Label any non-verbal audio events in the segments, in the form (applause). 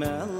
mel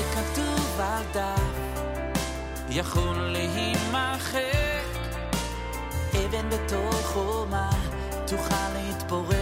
שכתוב על דף יכול להימחק. אבן בתוך חומה תוכל להתפורר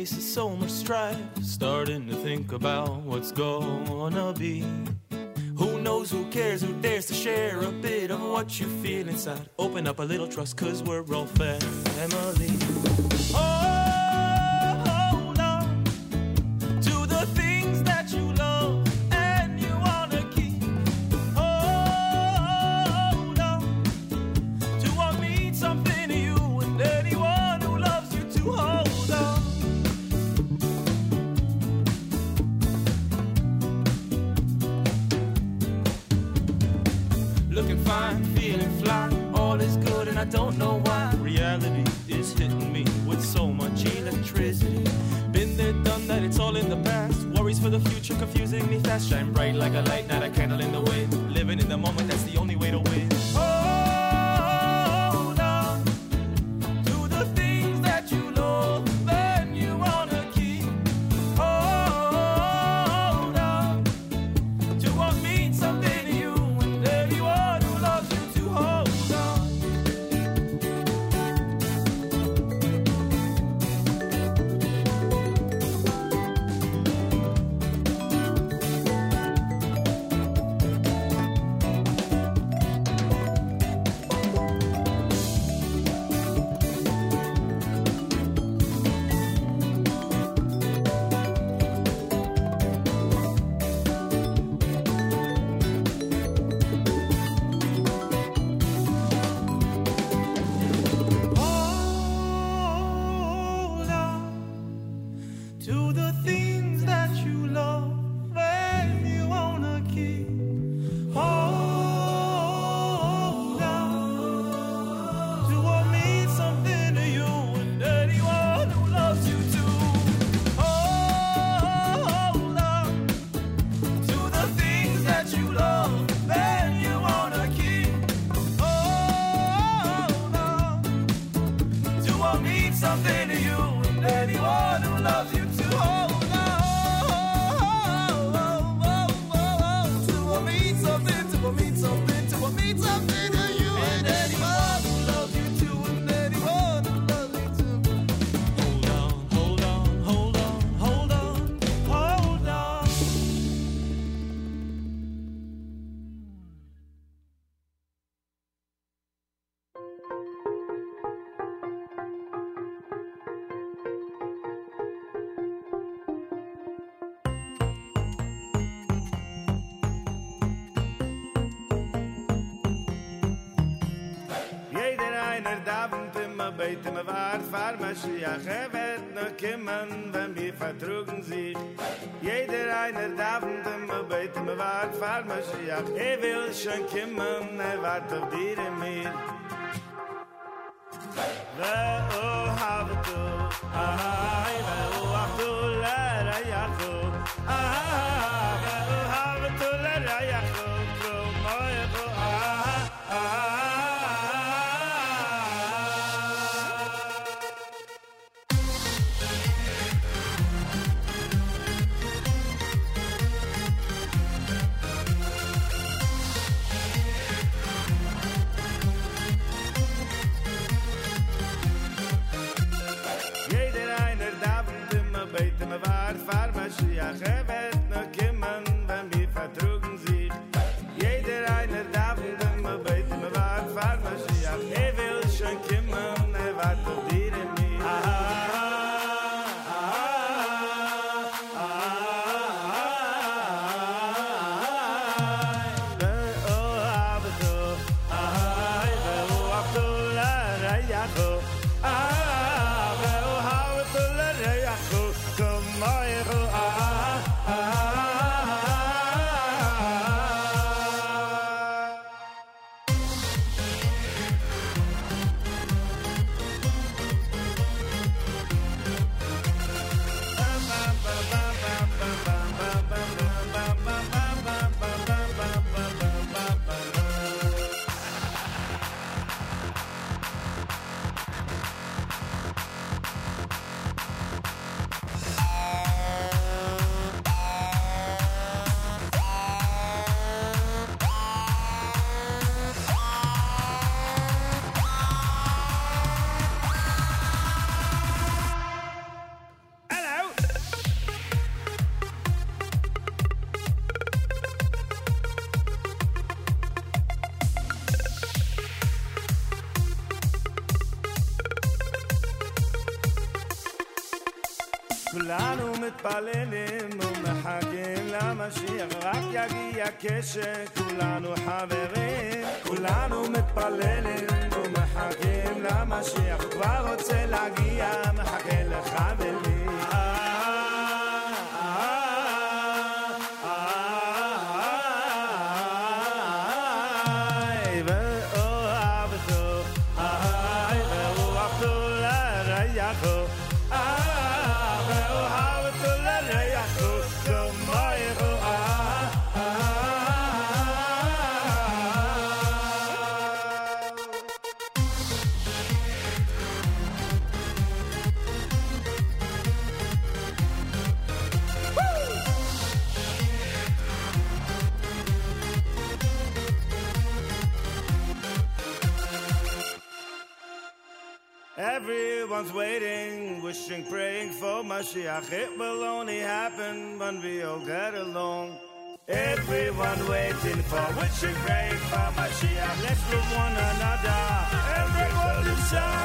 faces so much strife. Starting to think about what's gonna be. Who knows, who cares, who dares to share a bit of what you feel inside? Open up a little trust, cause we're all fed. beit me war far mashiach evet er no kimmen wenn mir vertrugen sich jeder einer davend me beit me war far mashiach i er will schon kimmen er wart auf dir in mir. Ve o habtu ahai ve o habtu la ra ya tu ahai. מתפללים ומחכים למשיח, רק יגיע קשת. It will only happen when we all get along. Everyone waiting for wishing great for Mashiach. Let's love one another. Everyone inside.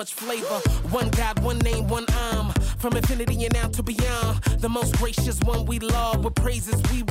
much flavor. One God, one name, one arm. From infinity and out to beyond. The most gracious one we love. With praises we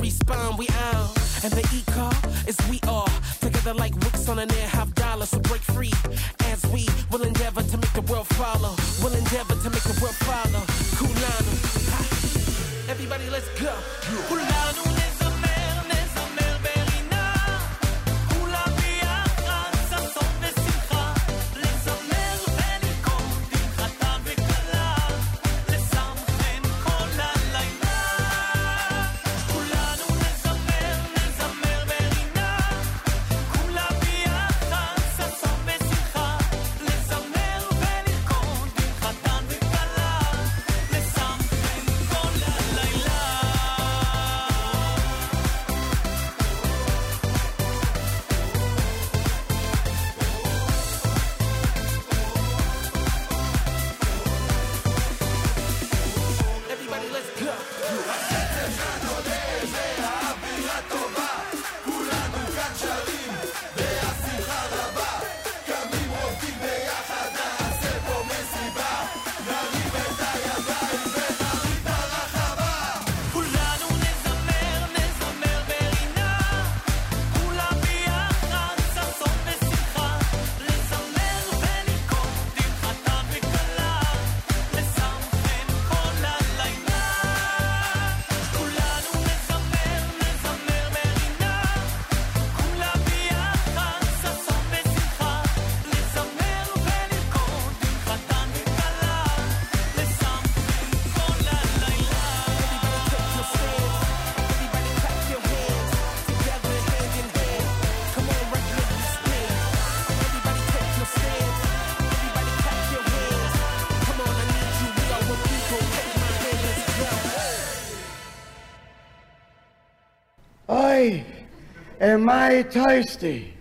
am I thirsty.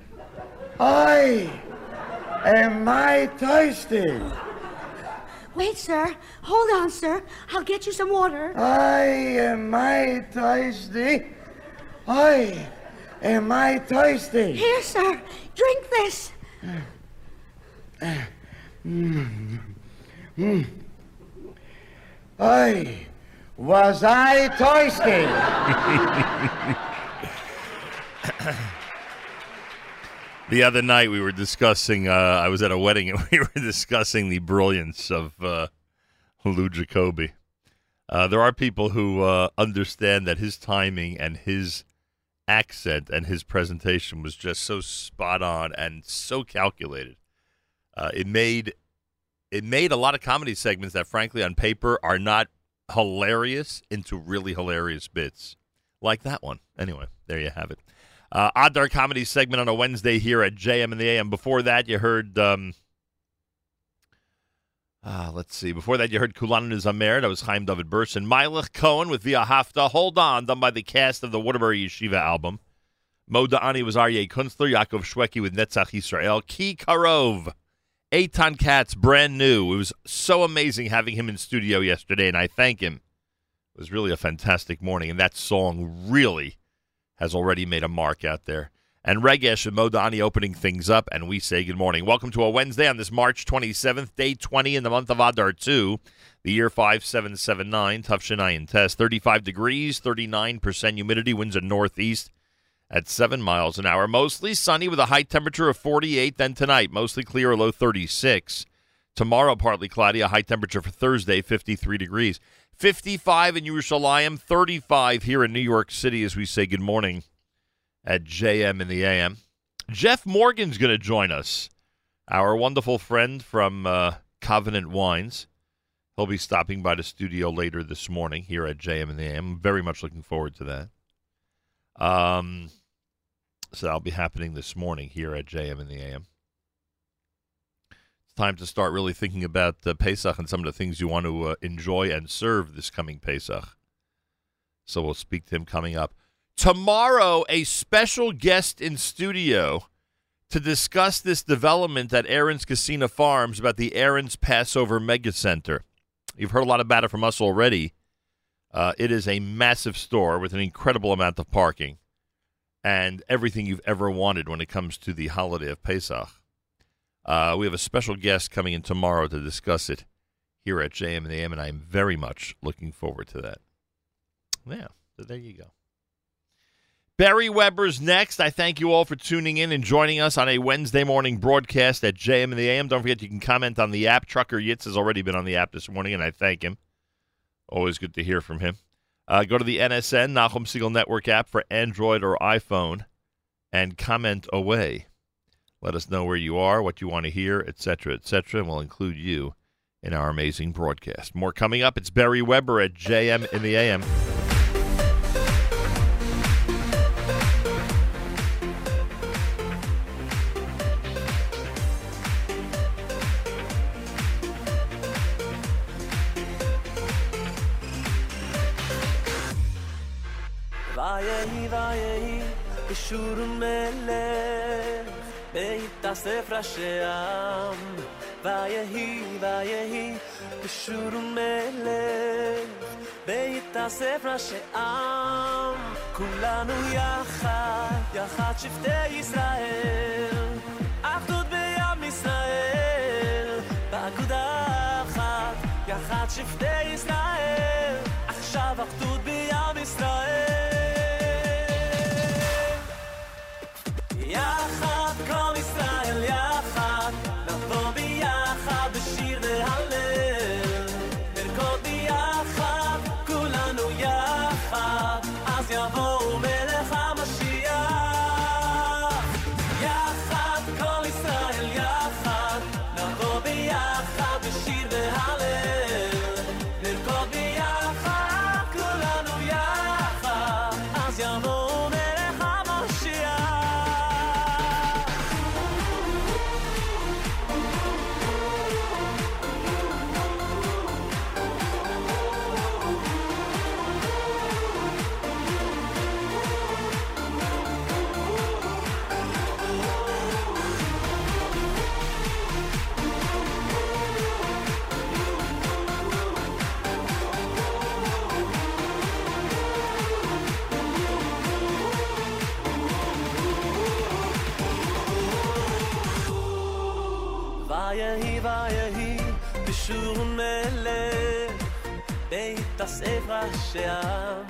I am I thirsty. Wait, sir. Hold on, sir. I'll get you some water. I am I thirsty. I am I thirsty. Here, sir. Drink this. I was I thirsty. The other night we were discussing. Uh, I was at a wedding and (laughs) we were discussing the brilliance of uh, Lou Jacobi. Uh, there are people who uh, understand that his timing and his accent and his presentation was just so spot on and so calculated. Uh, it made it made a lot of comedy segments that, frankly, on paper are not hilarious into really hilarious bits, like that one. Anyway, there you have it. Uh, Odd Dark comedy segment on a Wednesday here at JM and the AM. Before that, you heard. Um, ah, let's see. Before that, you heard Kulan Zamer. That was Chaim David Burson. Milech Cohen with Via Hafta. Hold on, done by the cast of the Waterbury Yeshiva album. Mo Da'ani was Aryeh Kunstler. Yaakov Shweki with Netzach Yisrael. Ki Karov. Eitan Katz, brand new. It was so amazing having him in studio yesterday, and I thank him. It was really a fantastic morning, and that song really has already made a mark out there. And Regesh and Modani opening things up, and we say good morning. Welcome to a Wednesday on this March 27th, day 20 in the month of Adar 2, the year 5779, Tough Shinayan test. 35 degrees, 39% humidity, winds are northeast at 7 miles an hour. Mostly sunny with a high temperature of 48. Then tonight, mostly clear, a low 36. Tomorrow, partly cloudy, a high temperature for Thursday, 53 degrees. 55 in Yerushalayim, 35 here in New York City as we say good morning at JM in the AM. Jeff Morgan's going to join us, our wonderful friend from uh, Covenant Wines. He'll be stopping by the studio later this morning here at JM in the AM. I'm very much looking forward to that. Um, so that'll be happening this morning here at JM in the AM. Time to start really thinking about uh, Pesach and some of the things you want to uh, enjoy and serve this coming Pesach. So we'll speak to him coming up. Tomorrow, a special guest in studio to discuss this development at Aaron's Kissena Farms about the Aaron's Passover Mega Center. You've heard a lot about it from us already. Uh, it is a massive store with an incredible amount of parking and everything you've ever wanted when it comes to the holiday of Pesach. Uh, we have a special guest coming in tomorrow to discuss it here at JM and AM, and I'm very much looking forward to that. Yeah, so there you go. Barry Weber's next. I thank you all for tuning in and joining us on a Wednesday morning broadcast at JM and the AM. Don't forget you can comment on the app. Trucker Yitz has already been on the app this morning, and I thank him. Always good to hear from him. Uh, go to the NSN, Nachum Segal Network app for Android or iPhone and comment away. Let us know where you are, what you want to hear, etc., etc., and we'll include you in our amazing broadcast. More coming up. It's Barry Weber at JM in the AM. בהתאסף ראשי עם ויהי ויהי בשור מלך בהתאסף ראשי עם, כולנו יחד, יחד שבטי ישראל, אחדות בעם ישראל, באגודה אחת, יחד שבטי ישראל, עכשיו אחדות בעם ישראל. שעם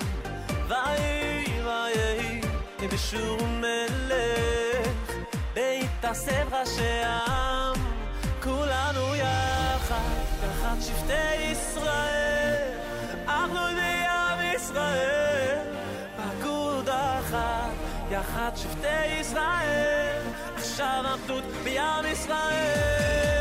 ואי ואי בשום מלך. בהתאסף ראשי עם כולנו יחד תחת שבטי ישראל. אנחנו בים לא ישראל פקוד אחת יחד שבטי ישראל. עכשיו עבדות בים ישראל.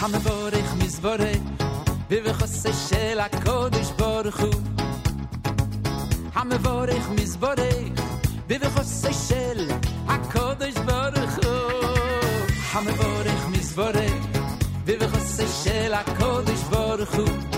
המבורך מזבורך בבחוסי של הקודש ברוך הוא המבורך מזבורך בבחוסי של הקודש ברוך הוא המבורך מזבורך בבחוסי של הקודש ברוך הוא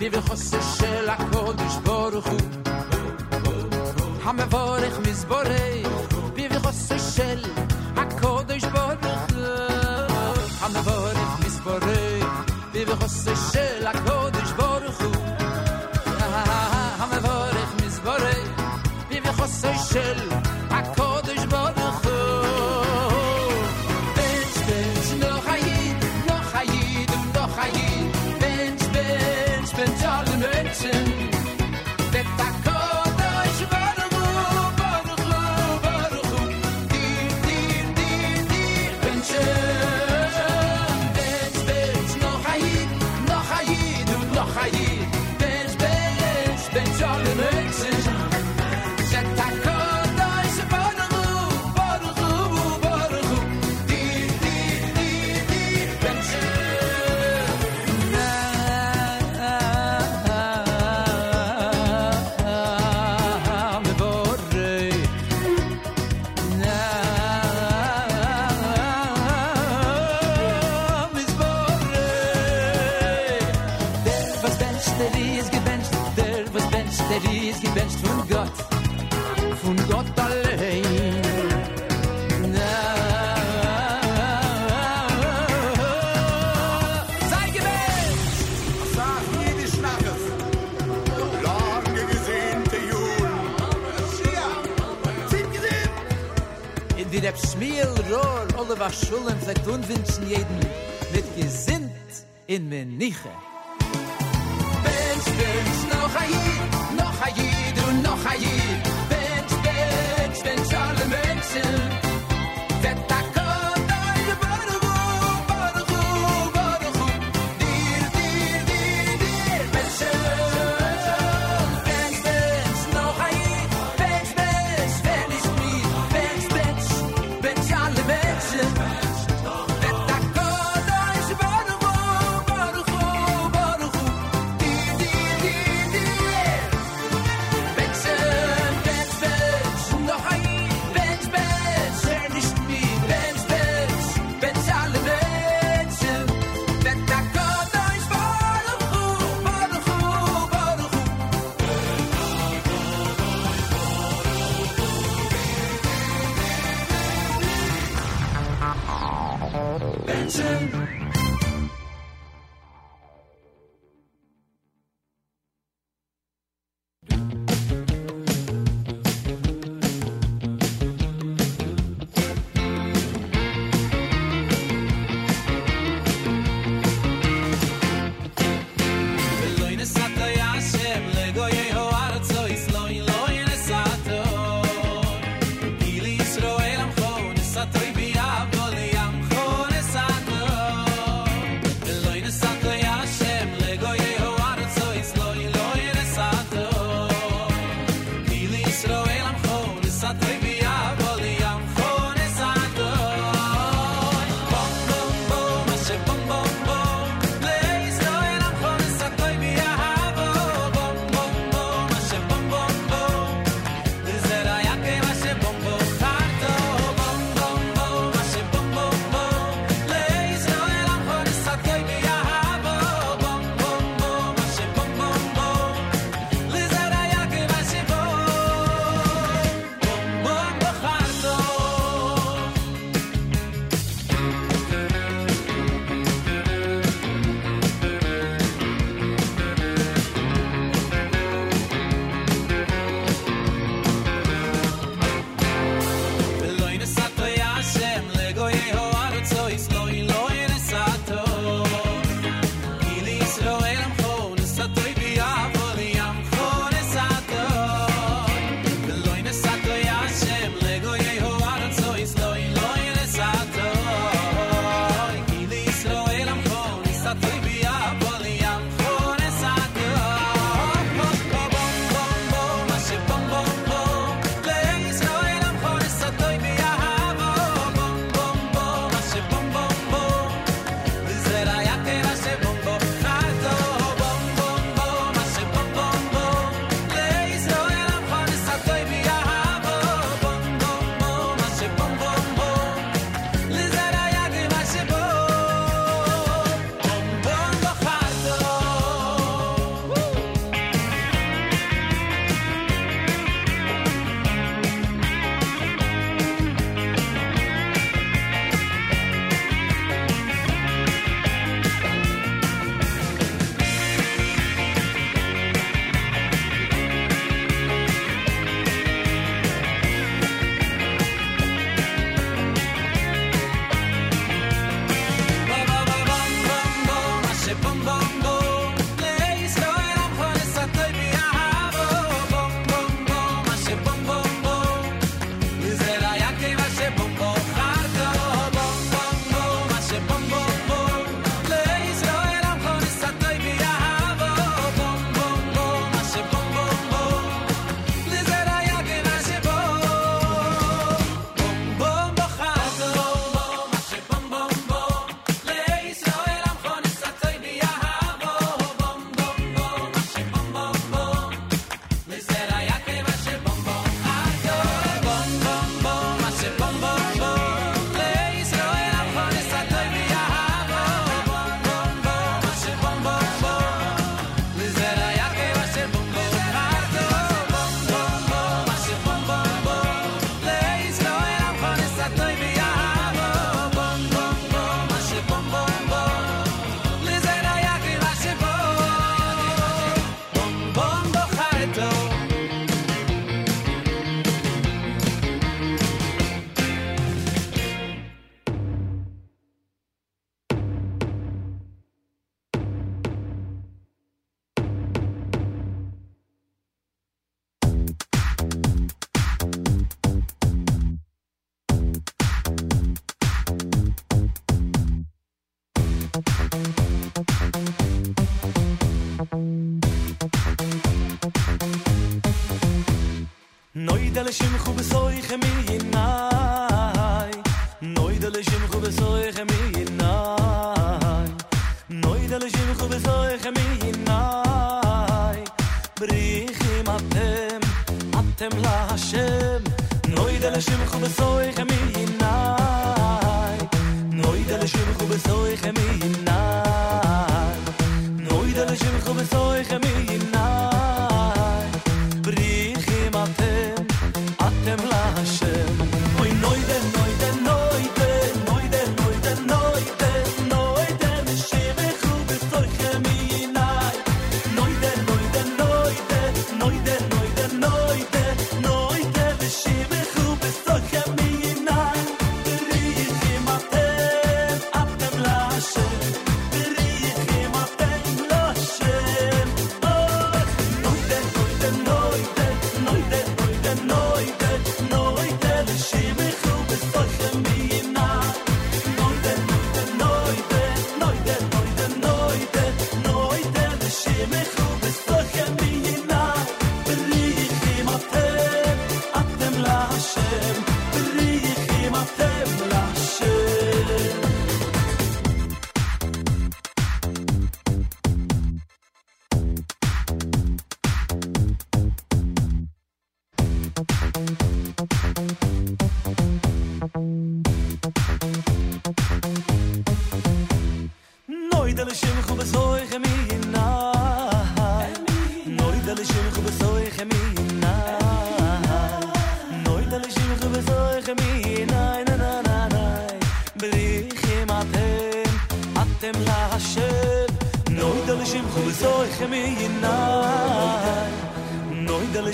בברכוסו של הקודש ברוך הוא. המבורך מזבורך, בברכוסו של הקודש ברוך הוא. המבורך מזבורך, בברכוסו של lässt von Gott, von Gott allein. Wie der Schmielrohr, alle was Schulden, sagt unwünschen jeden, mit gesinnt in Meniche. Mensch, Mensch, noch ein noch ein har givet vent, vent, den tolle.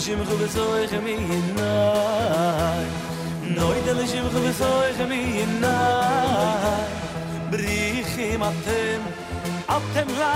shim khu besoy khmi nay noy del shim khu besoy khmi nay brikh im atem atem la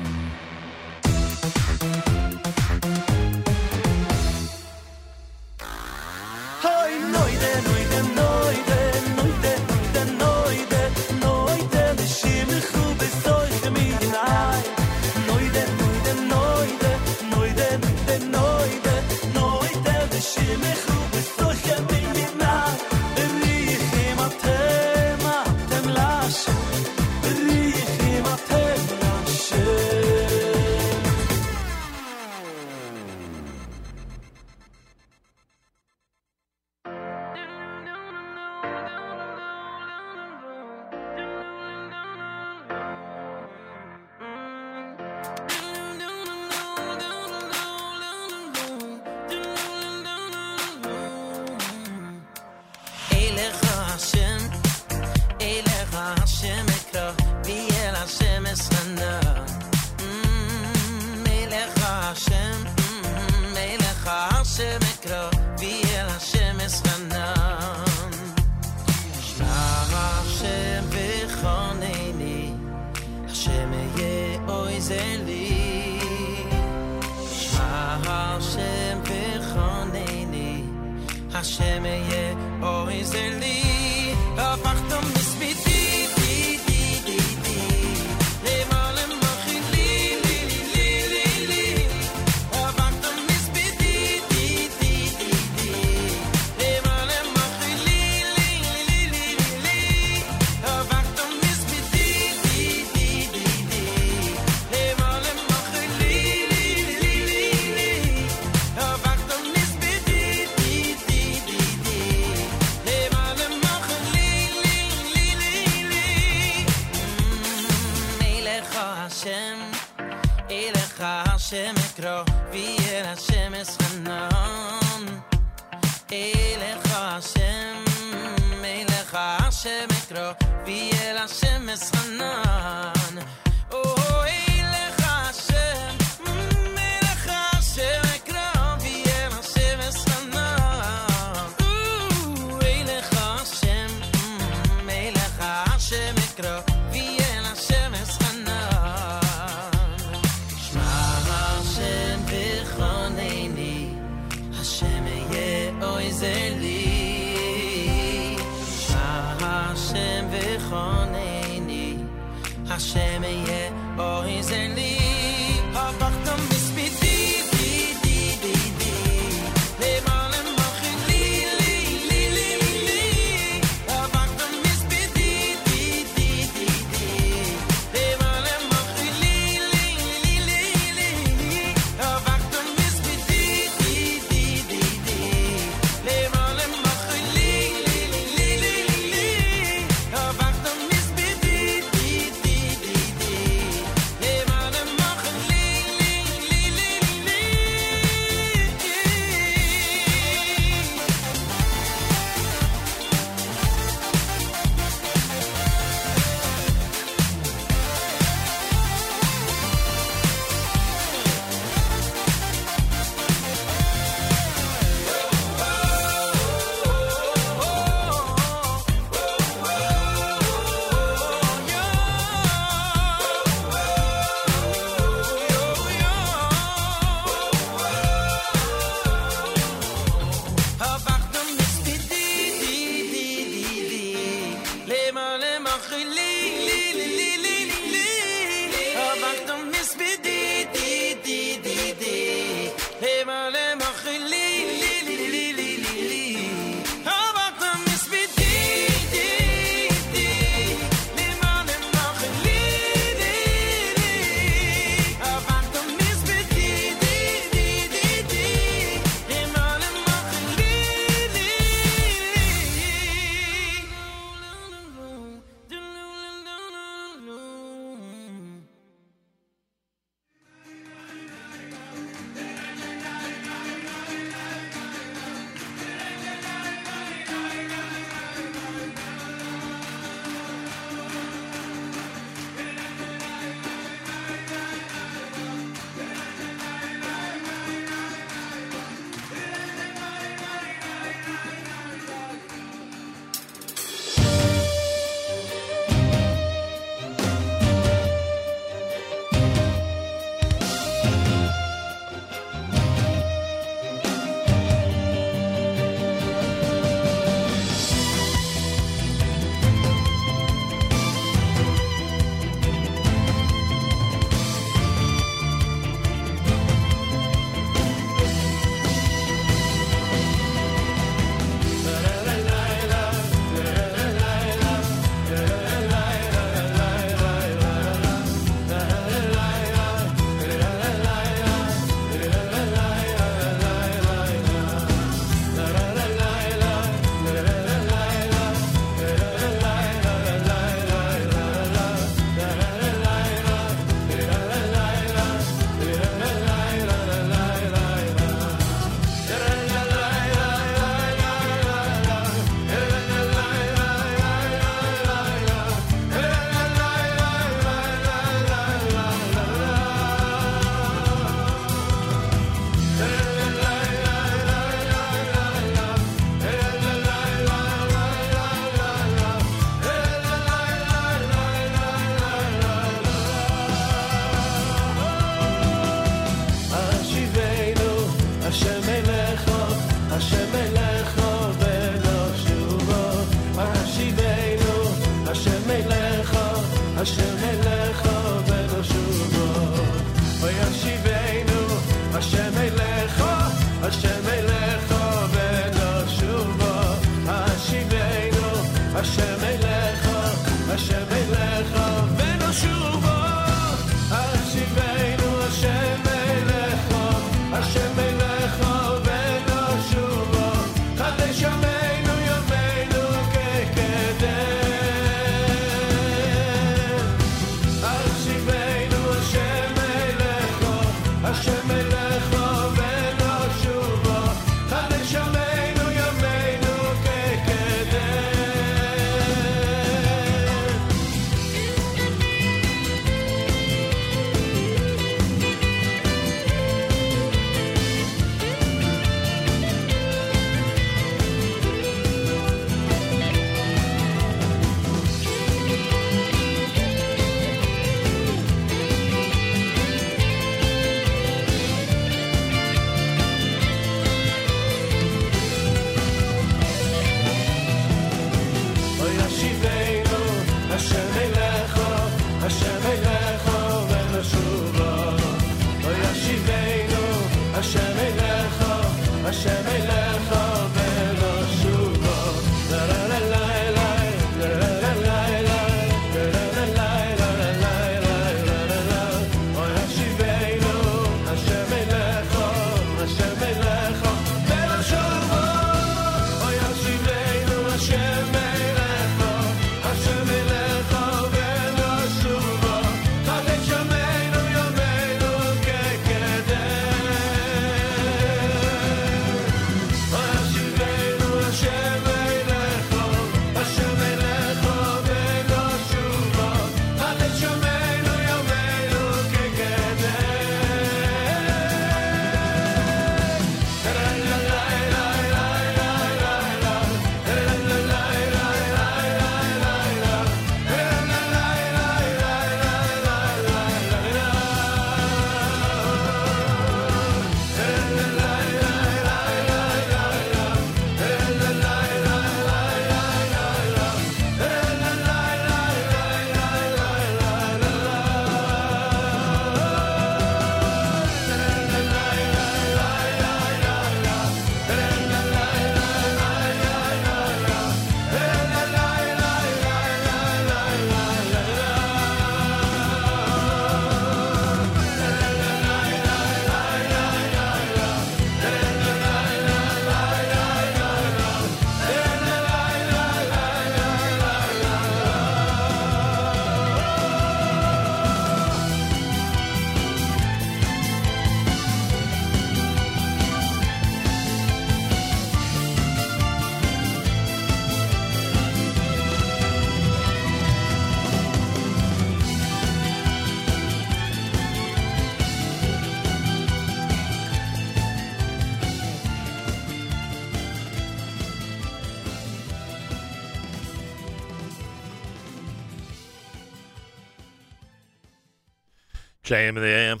JM and the AM.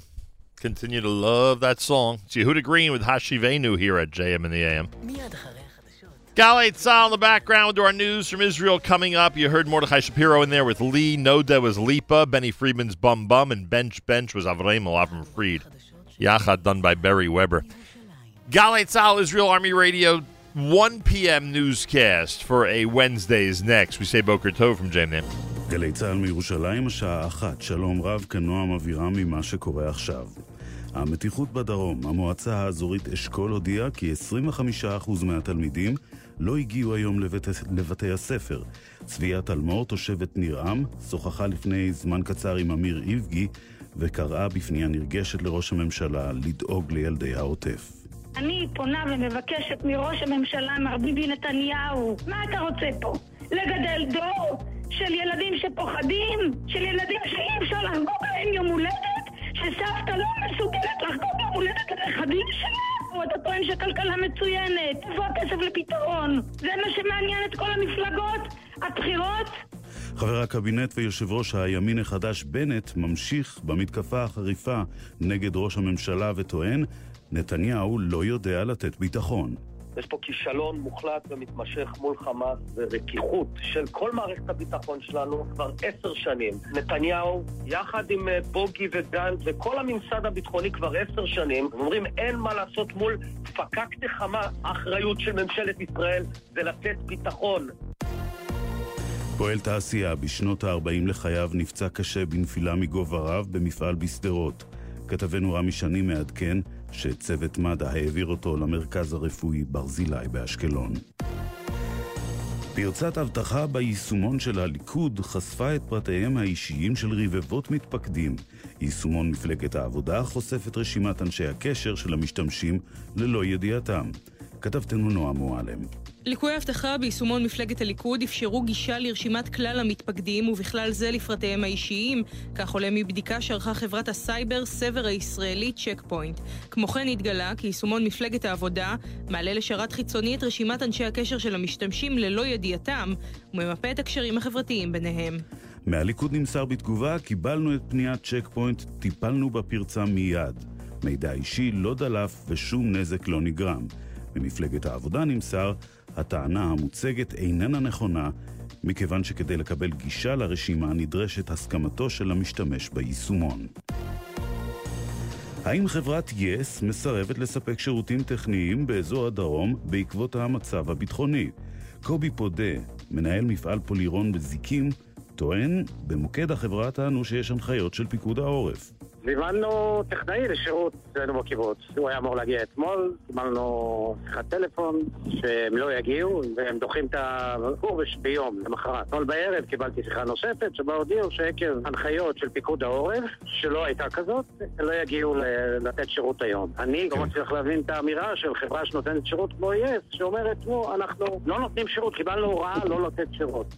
Continue to love that song. It's Yehuda Green with Hashivenu here at JM and the AM. Galei Tzal in the background. Do our news from Israel coming up. You heard Mordechai Shapiro in there with Lee. Noda was Lipa. Benny Friedman's Bum Bum. And Bench Bench was Avraham Avram Fried. Yachad done by Barry Weber. Galei Tzal, Israel Army Radio, 1 p.m. newscast for a Wednesday's next. We say Boker Tov from JM. גלי צה"ל מירושלים, השעה אחת. שלום רב, כנועם אבירם ממה שקורה עכשיו. המתיחות בדרום, המועצה האזורית אשכול הודיעה כי 25% מהתלמידים לא הגיעו היום לבית, לבתי הספר. צביה תלמור, תושבת ניר-עם, שוחחה לפני זמן קצר עם אמיר איבגי וקראה בפנייה נרגשת לראש הממשלה לדאוג לילדי העוטף. אני פונה ומבקשת מראש הממשלה, מר ביבי נתניהו, מה אתה רוצה פה? לגדל דור של ילדים שפוחדים? של ילדים שאי אפשר לחגוג להם יום הולדת? שסבתא לא מסוגלת לחגוג יום הולדת לנכדים שלה? או אתה טוען שכלכלה מצוינת? איפה הכסף לפתרון? זה מה שמעניין את כל המפלגות? הבחירות? חבר הקבינט ויושב ראש הימין החדש בנט ממשיך במתקפה החריפה נגד ראש הממשלה וטוען נתניהו לא יודע לתת ביטחון. יש פה כישלון מוחלט ומתמשך מול חמאס ורכיחות של כל מערכת הביטחון שלנו כבר עשר שנים. נתניהו, יחד עם אה, בוגי וגנץ וכל הממסד הביטחוני כבר עשר שנים, אומרים אין מה לעשות מול פקקטי חמאס. האחריות של ממשלת ישראל זה לתת ביטחון. פועל תעשייה בשנות ה-40 לחייו נפצע קשה בנפילה מגובה רב במפעל בשדרות. כתבנו רמי שני מעדכן שצוות מד"א העביר אותו למרכז הרפואי ברזילי באשקלון. פרצת אבטחה ביישומון של הליכוד חשפה את פרטיהם האישיים של רבבות מתפקדים. יישומון מפלגת העבודה חושף את רשימת אנשי הקשר של המשתמשים ללא ידיעתם. כתבתנו נועה מועלם. ליקויי אבטחה ביישומון מפלגת הליכוד אפשרו גישה לרשימת כלל המתפקדים ובכלל זה לפרטיהם האישיים, כך עולה מבדיקה שערכה חברת הסייבר סבר הישראלית צ'ק פוינט. כמו כן התגלה כי יישומון מפלגת העבודה מעלה לשרת חיצוני את רשימת אנשי הקשר של המשתמשים ללא ידיעתם וממפה את הקשרים החברתיים ביניהם. מהליכוד נמסר בתגובה, קיבלנו את פניית צ'ק פוינט, טיפלנו בפרצה מיד. מידע אישי לא דלף ושום נזק לא נגרם. ממפלגת העבודה נמסר, הטענה המוצגת איננה נכונה, מכיוון שכדי לקבל גישה לרשימה נדרשת הסכמתו של המשתמש ביישומון. האם חברת יס מסרבת לספק שירותים טכניים באזור הדרום בעקבות המצב הביטחוני? קובי פודה, מנהל מפעל פולירון בזיקים, טוען, במוקד החברה טענו שיש הנחיות של פיקוד העורף. זימנו טכנאי לשירות אצלנו בקיבוץ. הוא היה אמור להגיע אתמול, קיבלנו שיחת טלפון שהם לא יגיעו והם דוחים את הקורס ביום, למחרת. אתמול בערב קיבלתי שיחה נוספת שבה הודיעו שעקב הנחיות של פיקוד העורף, שלא הייתה כזאת, לא יגיעו לתת שירות היום. אני לא מצליח להבין את האמירה של חברה שנותנת שירות כמו יס, שאומרת, נו, אנחנו לא נותנים שירות, קיבלנו הוראה לא לתת שירות.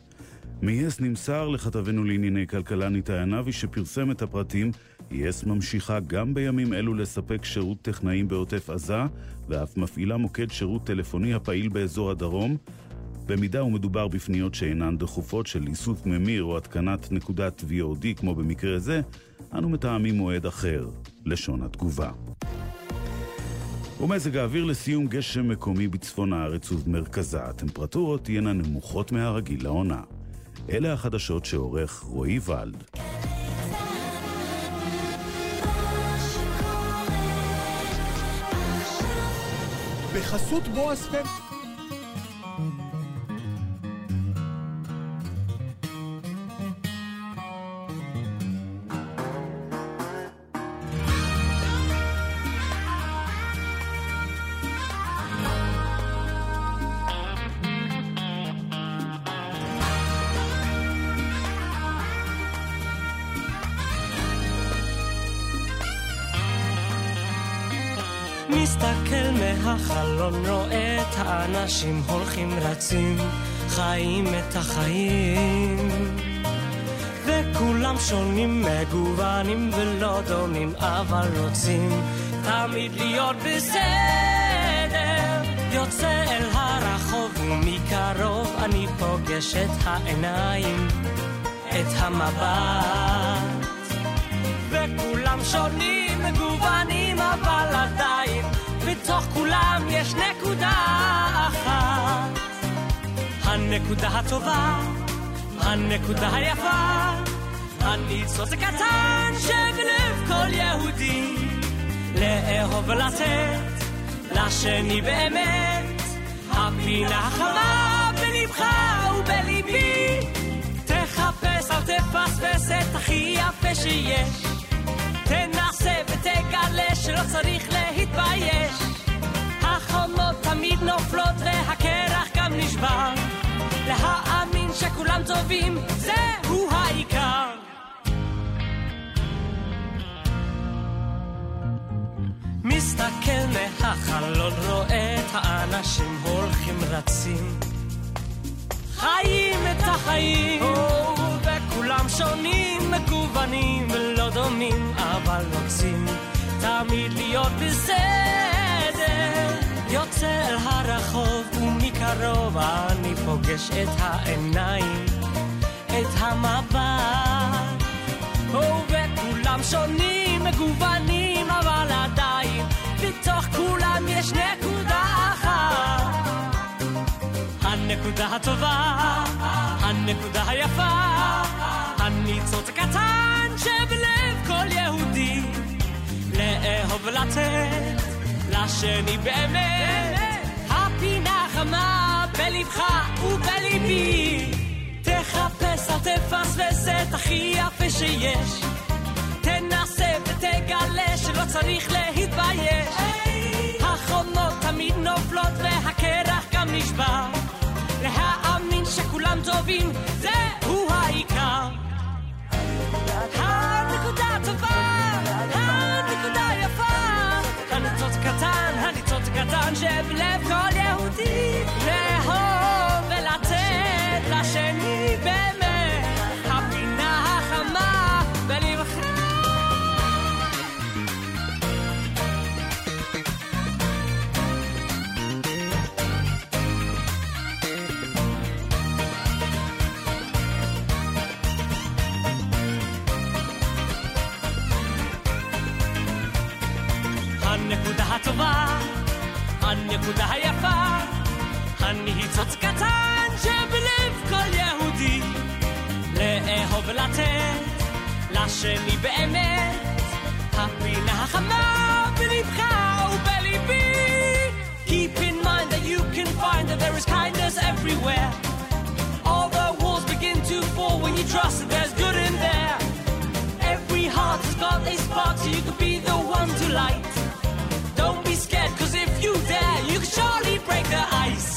מ-yes נמסר לכתבנו לענייני כלכלה ניתאי ענבי שפרסם את הפרטים, yes ממשיכה גם בימים אלו לספק שירות טכנאים בעוטף עזה, ואף מפעילה מוקד שירות טלפוני הפעיל באזור הדרום. במידה ומדובר בפניות שאינן דחופות של איסוף ממיר או התקנת נקודת VOD כמו במקרה זה, אנו מתאמים מועד אחר, לשון התגובה. ומזג האוויר לסיום גשם מקומי בצפון הארץ ובמרכזה. הטמפרטורות תהיינה נמוכות מהרגיל לעונה. אלה החדשות שעורך רועי ולד. בחסות בועז פן... מהחלון, רואה את האנשים הולכים רצים, חיים את החיים. וכולם שונים, מגוונים ולא דומים, אבל רוצים תמיד להיות בסדר. יוצא אל הרחוב ומקרוב אני פוגש את העיניים, את המבט. וכולם שונים, מגוונים, אבל עדיין, בתוך כולם יש נקודה אחת. הנקודה הטובה, הנקודה היפה, הניצוץ הקטן שבלב כל יהודי, לאהוב ולתת לשני באמת, הפינה החמה בלבך ובליבי, תחפש אל תפספס את הכי יפה שיש, תנסה ותגלה שלא צריך להתבייש, החומות תמיד נופלות והקרח גם נשבר, להאמין שכולם טובים זהו העיקר. מסתכל מהחלון, רואה את האנשים הולכים רצים. חיים את החיים, או, וכולם שונים, מגוונים ולא דומים, אבל רוצים תמיד להיות בסדר. יוצא אל הרחוב ומקרוב אני פוגש את העיניים, את המבט. או, וכולם שונים, מגוונים, הנקודה הטובה, הנקודה היפה, הניצוץ הקטן שבלב כל יהודי, לאהוב ולתת לשני באמת, הפינה חמה בלבך ובליבי. תחפש, אל תפספס את הכי יפה שיש. תנסה ותגלה שלא צריך להתבייש. החומות תמיד נופלות והקרח גם נשבר. שכולם טובים, זהו העיקר. הנקודה טובה, הנקודה יפה. הניצוץ קטן, הניצוץ קטן שבלב כל יהודי. הנקודה היפה, הניצוץ קטן שבלב כל יהודי, לאהוב ולתת לשני באמת, הפינה החמה בלבך ובליבי. Keep in mind that you can find that there is kindness everywhere. All the walls begin to fall when you trust that there's good in there. Every heart has got a spark, so you could be the one to light. Ice.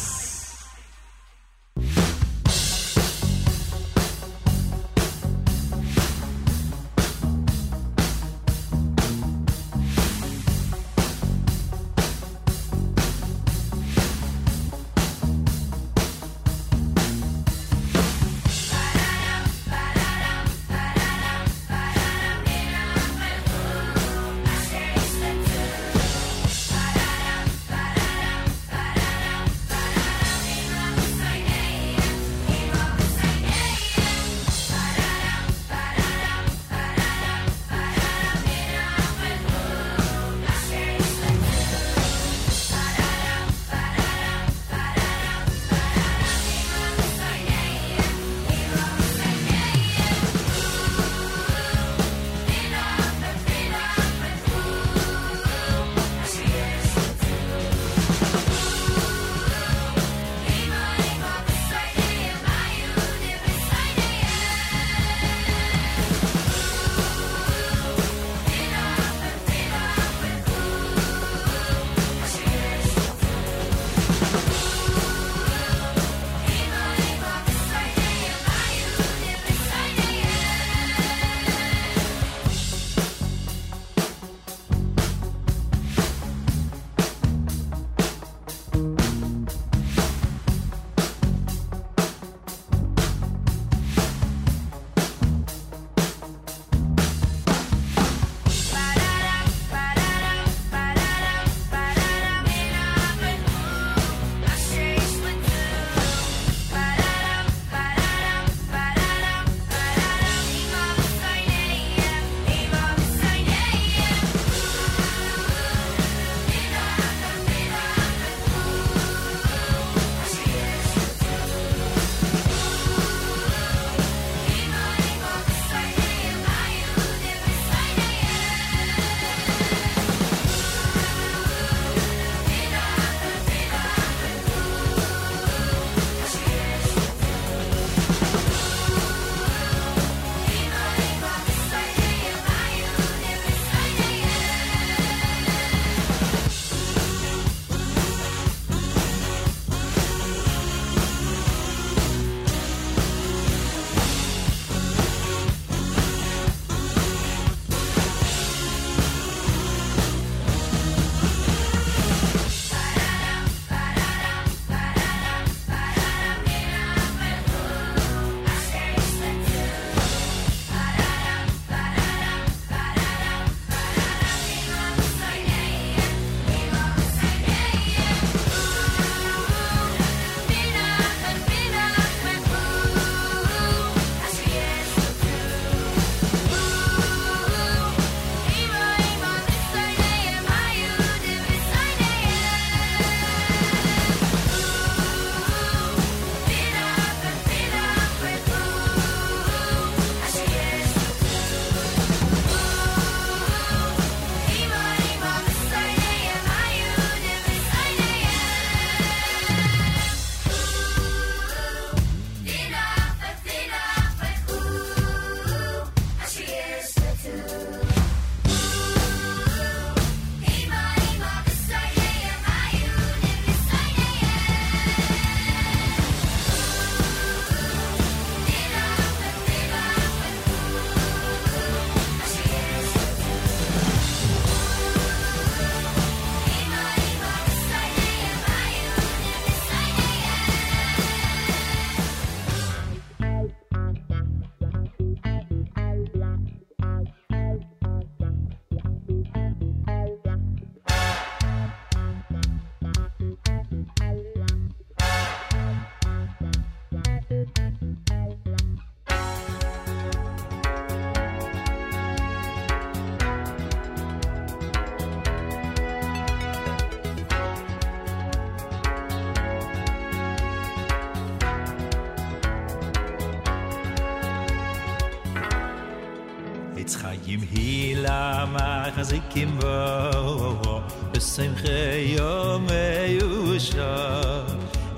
Machazikim Bo Besimche Yom Yusha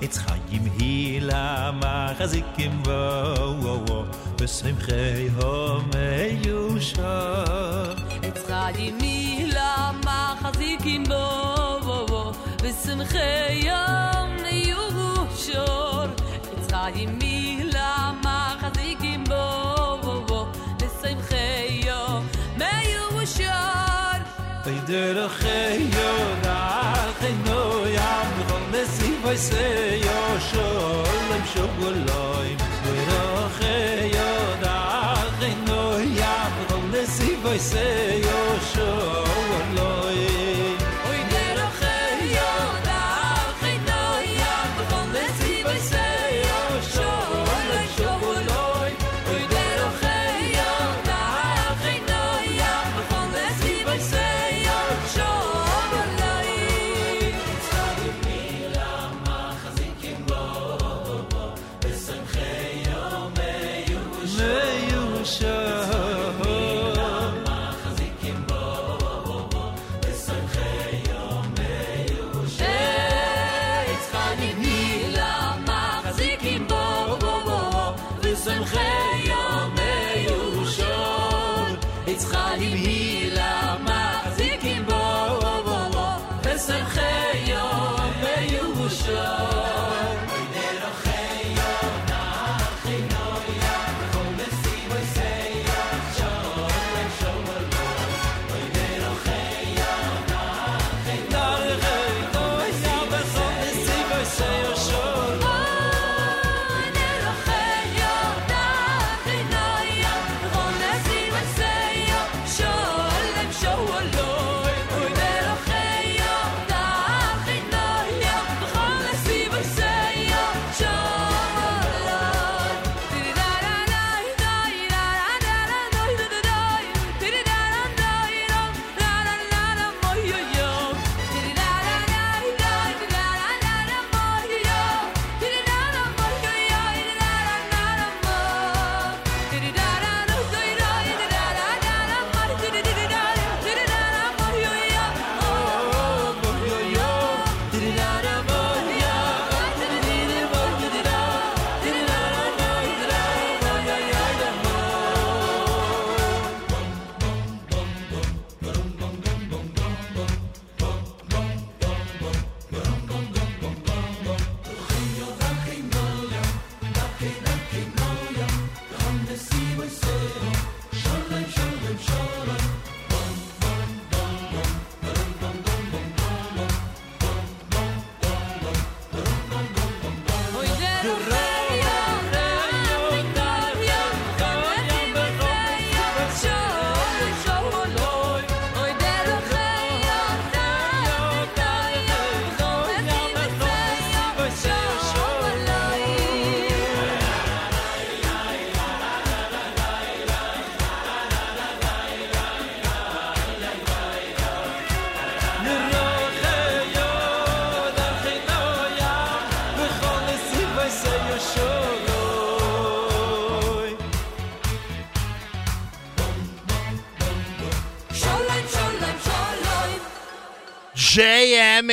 It's Chaim Hila Machazikim Bo Besimche Yom Yusha It's Chaim Hila Machazikim Bo Besimche Yom Yusha It's Chaim Hila der Chayo, da Achino, ja, bechol Messi, weise, jo, scholem, schogoloi, der Chayo, da Achino, ja, bechol Messi, weise,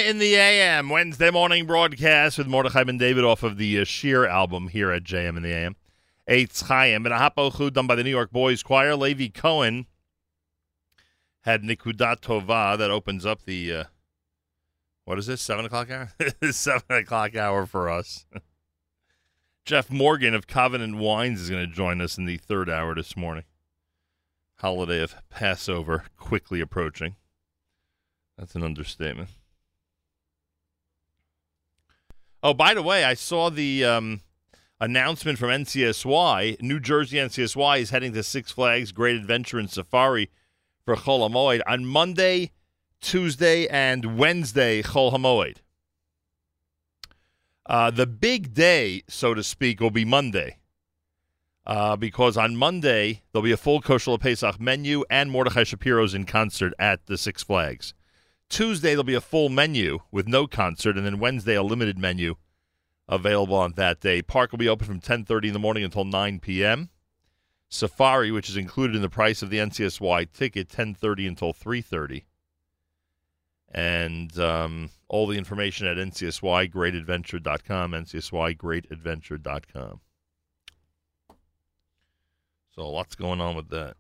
in the AM, Wednesday morning broadcast with Mordechai Ben David off of the uh, Sheer album here at JM in the AM. Eitz Chaim, and a Hapo done by the New York Boys Choir. Levi Cohen had Nikudat Tova that opens up the, uh, what is this, 7 o'clock hour? (laughs) 7 o'clock hour for us. (laughs) Jeff Morgan of Covenant Wines is going to join us in the third hour this morning. Holiday of Passover quickly approaching. That's an understatement. Oh, by the way, I saw the um, announcement from NCSY. New Jersey NCSY is heading to Six Flags Great Adventure and Safari for Chol Hamoed on Monday, Tuesday, and Wednesday. Chol Hamoed. Uh, the big day, so to speak, will be Monday. Uh, because on Monday, there'll be a full Kosher Pesach menu and Mordechai Shapiro's in concert at the Six Flags. Tuesday, there'll be a full menu with no concert, and then Wednesday, a limited menu available on that day. Park will be open from 10.30 in the morning until 9 p.m. Safari, which is included in the price of the NCSY ticket, 10:30 until 3:30. And um, all the information at ncsygreatadventure.com, ncsygreatadventure.com. So lots going on with that.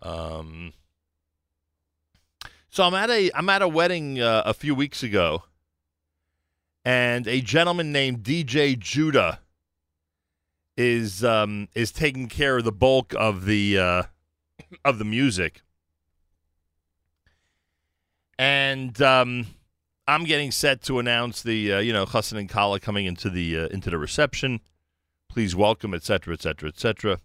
Um, so I'm at a I'm at a wedding uh, a few weeks ago, and a gentleman named DJ Judah is um, is taking care of the bulk of the uh, of the music, and um, I'm getting set to announce the uh, you know Chassan and Kallah coming into the uh, into the reception. Please welcome, etc., etc., etc.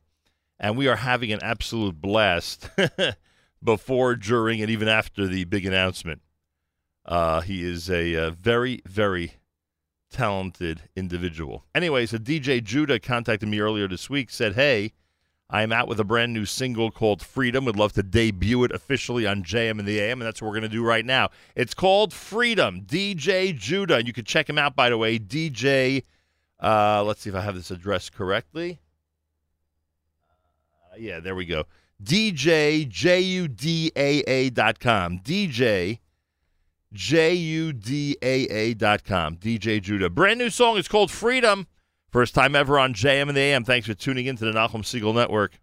And we are having an absolute blast (laughs) before, during, and even after the big announcement. Uh, he is a, uh very, very talented individual. Anyway, so DJ Judah contacted me earlier this week, said, Hey, I am out with a brand new single called Freedom. Would love to debut it officially on JM and the AM, and that's what we're going to do right now. It's called Freedom, DJ Judah. And you can check him out, by the way, DJ. Uh, let's see if I have this address correctly. Uh, yeah, there we go. DJ dot com. DJ dot com. DJ Judah. Brand new song. It's called Freedom. First time ever on JM and the AM. Thanks for tuning in to the Nachum Segal Network.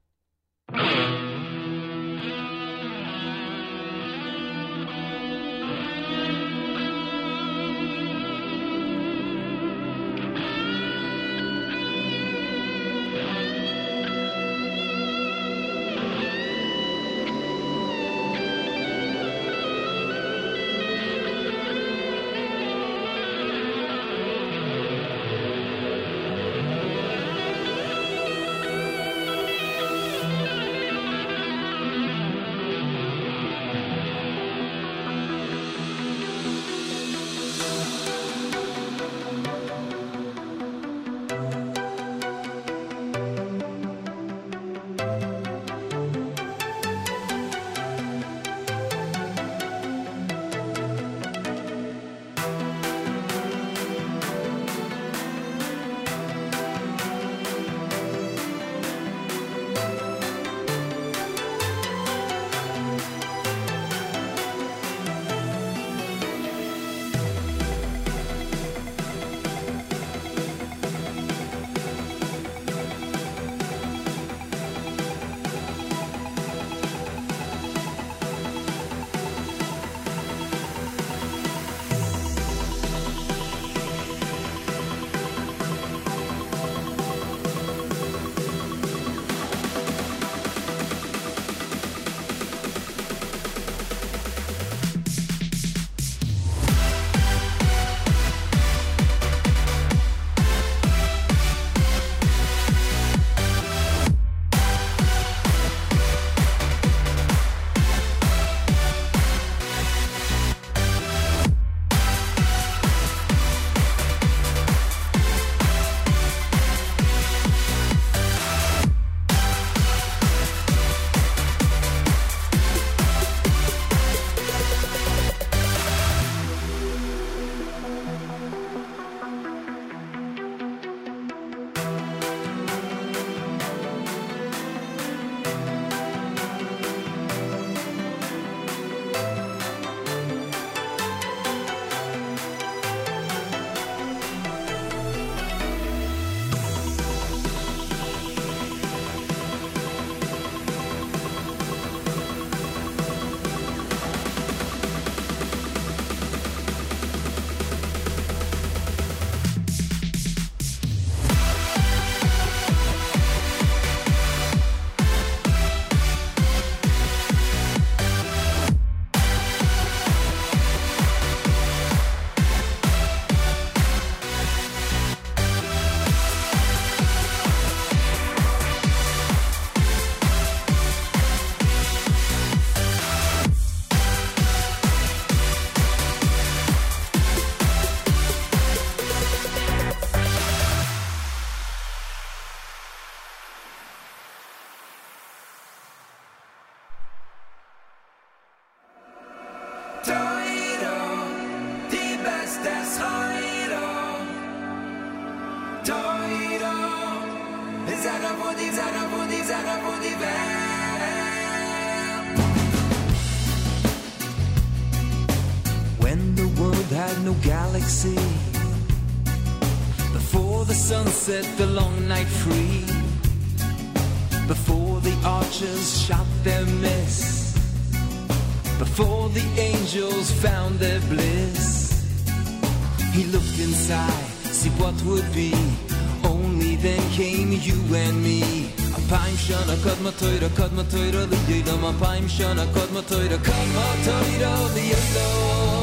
I see what would be. Only then came you and me. A paim shana kadma toira kadma toira liyida. A paim shana kadma toira kadma toira liyida.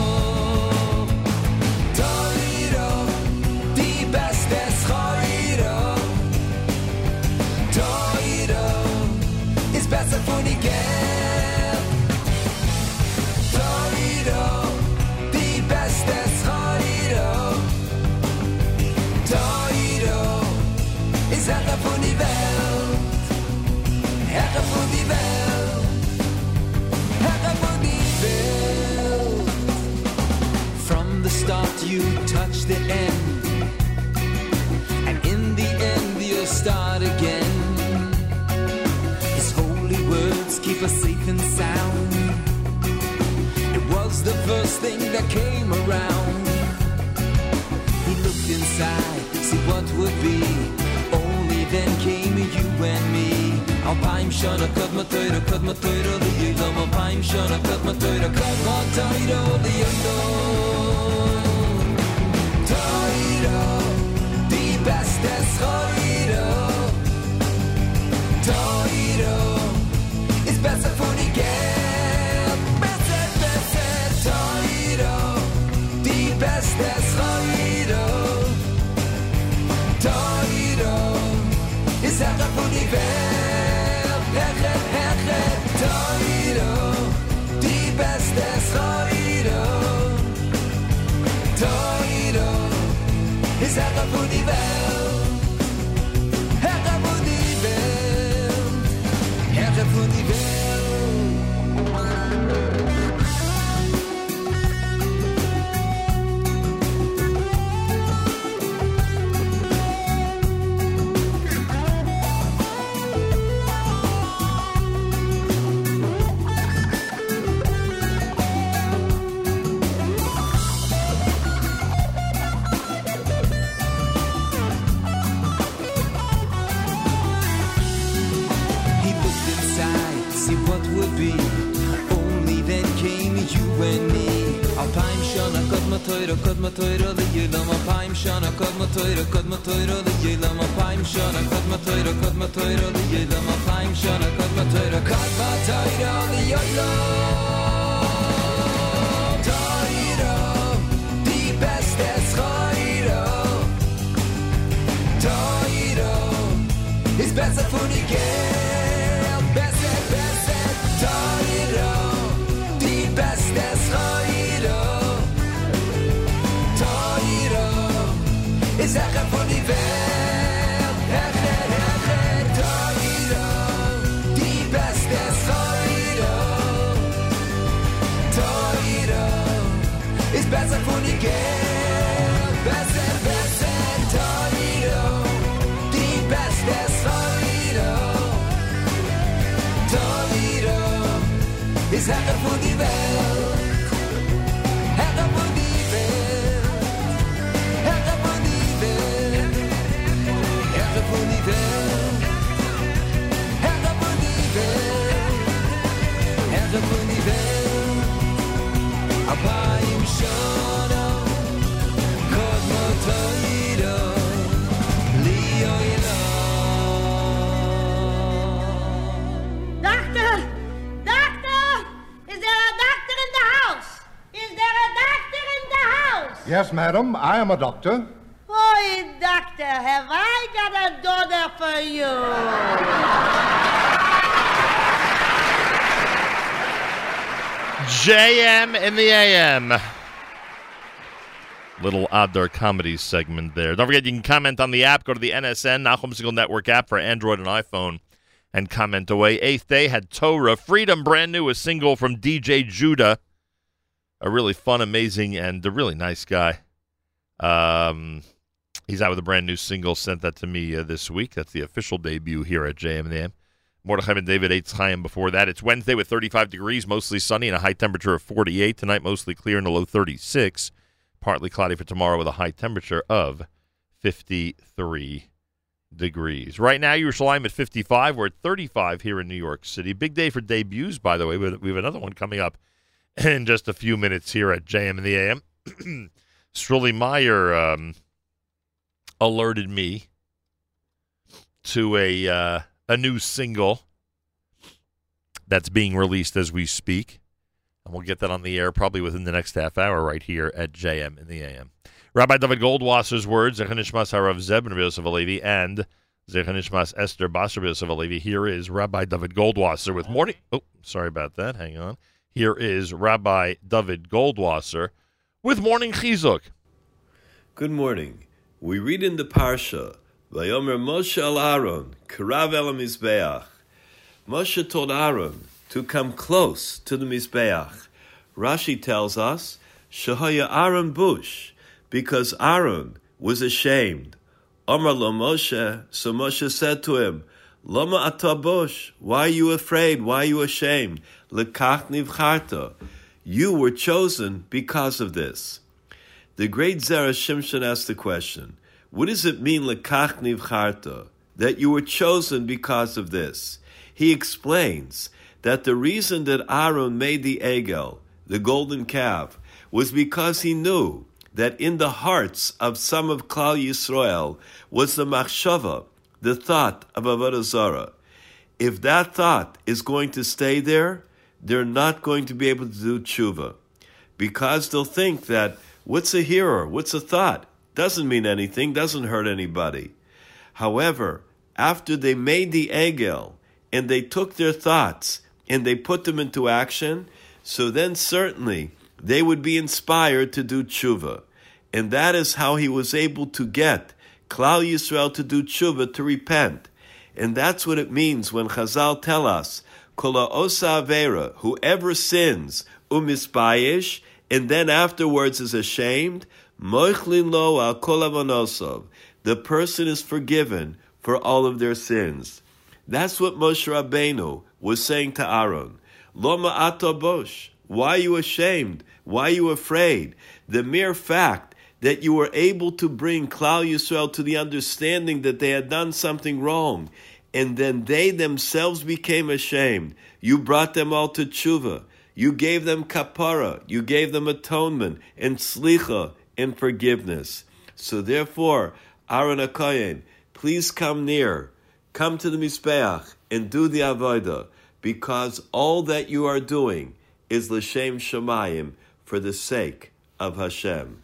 yes, madam. I am a doctor. Oh, doctor, have I got a daughter for you? JM in the AM. Little odd comedy segment there. Don't forget you can comment on the app. Go to the NSN, Nachum Segal Network app for Android and iPhone and comment away. Eighth Day had Torah. Freedom, brand new, a single from DJ Judah a really fun, amazing, and a really nice guy. Um, he's out with a brand new single, sent that to me uh, this week. That's the official debut here at JM and the AM. Mordechai Ben David eight time before that. It's Wednesday with 35 degrees, mostly sunny, and a high temperature of 48. Tonight, mostly clear and a low 36. Partly cloudy for tomorrow with a high temperature of 53 degrees. Right now, Yerushalayim at 55. We're at 35 here in New York City. Big day for debuts, by the way, we have another one coming up in just a few minutes here at JM and the AM. Strilly (clears throat) Meyer um, alerted me to a uh, a new single that's being released as we speak. And we'll get that on the air probably within the next half hour right here at JM in the AM. Rabbi David Goldwasser's words, Zechanishmas Harav Zeb Yosef Alevi, and Zechanishmas Esther Bas Rabbi Yosef Alevi. Here is Rabbi David Goldwasser with morning. Oh, sorry about that. Hang on. Here is Rabbi David Goldwasser with morning chizuk. Good morning. We read in the Parsha, Vayomer Moshe al Aaron, Karav el Mizbeach. Moshe told Aaron to come close to the Mizbeach. Rashi tells us, Shahaya Aaron Bush, because Aaron was ashamed. Omar lo Moshe, so Moshe said to him, Lama ata bush, why are you afraid? Why are you ashamed? Lekach nivcharta. You were chosen because of this. The great Zera Shimshon asked the question, what does it mean, lekach nivcharta, that you were chosen because of this? He explains that the reason that Aaron made the egel, the golden calf, was because he knew that in the hearts of some of Klal Yisrael was the machshava, the thought of Avodah Zarah. If that thought is going to stay there, they're not going to be able to do tshuva. Because they'll think that what's a hirhur, what's a thought, doesn't mean anything, doesn't hurt anybody. However, after they made the egel and they took their thoughts and they put them into action, so then certainly they would be inspired to do tshuva. And that is how he was able to get Klal Yisrael to do tshuva, to repent. And that's what it means when Chazal tell us, Kola osa avera, whoever sins, umisbayish, and then afterwards is ashamed, moichlin lo al kol avonosov. The person is forgiven for all of their sins. That's what Moshe Rabbeinu was saying to Aaron. Loma bosh. Why are you ashamed? Why are you afraid? The mere fact that you were able to bring Klal Yisrael to the understanding that they had done something wrong, and then they themselves became ashamed. You brought them all to tshuva. You gave them kapara. You gave them atonement and slicha and forgiveness. So therefore, Aaron Akoyen, please come near. Come to the Mizbeach and do the Avodah, because all that you are doing is L'Shem Shemayim for the sake of Hashem.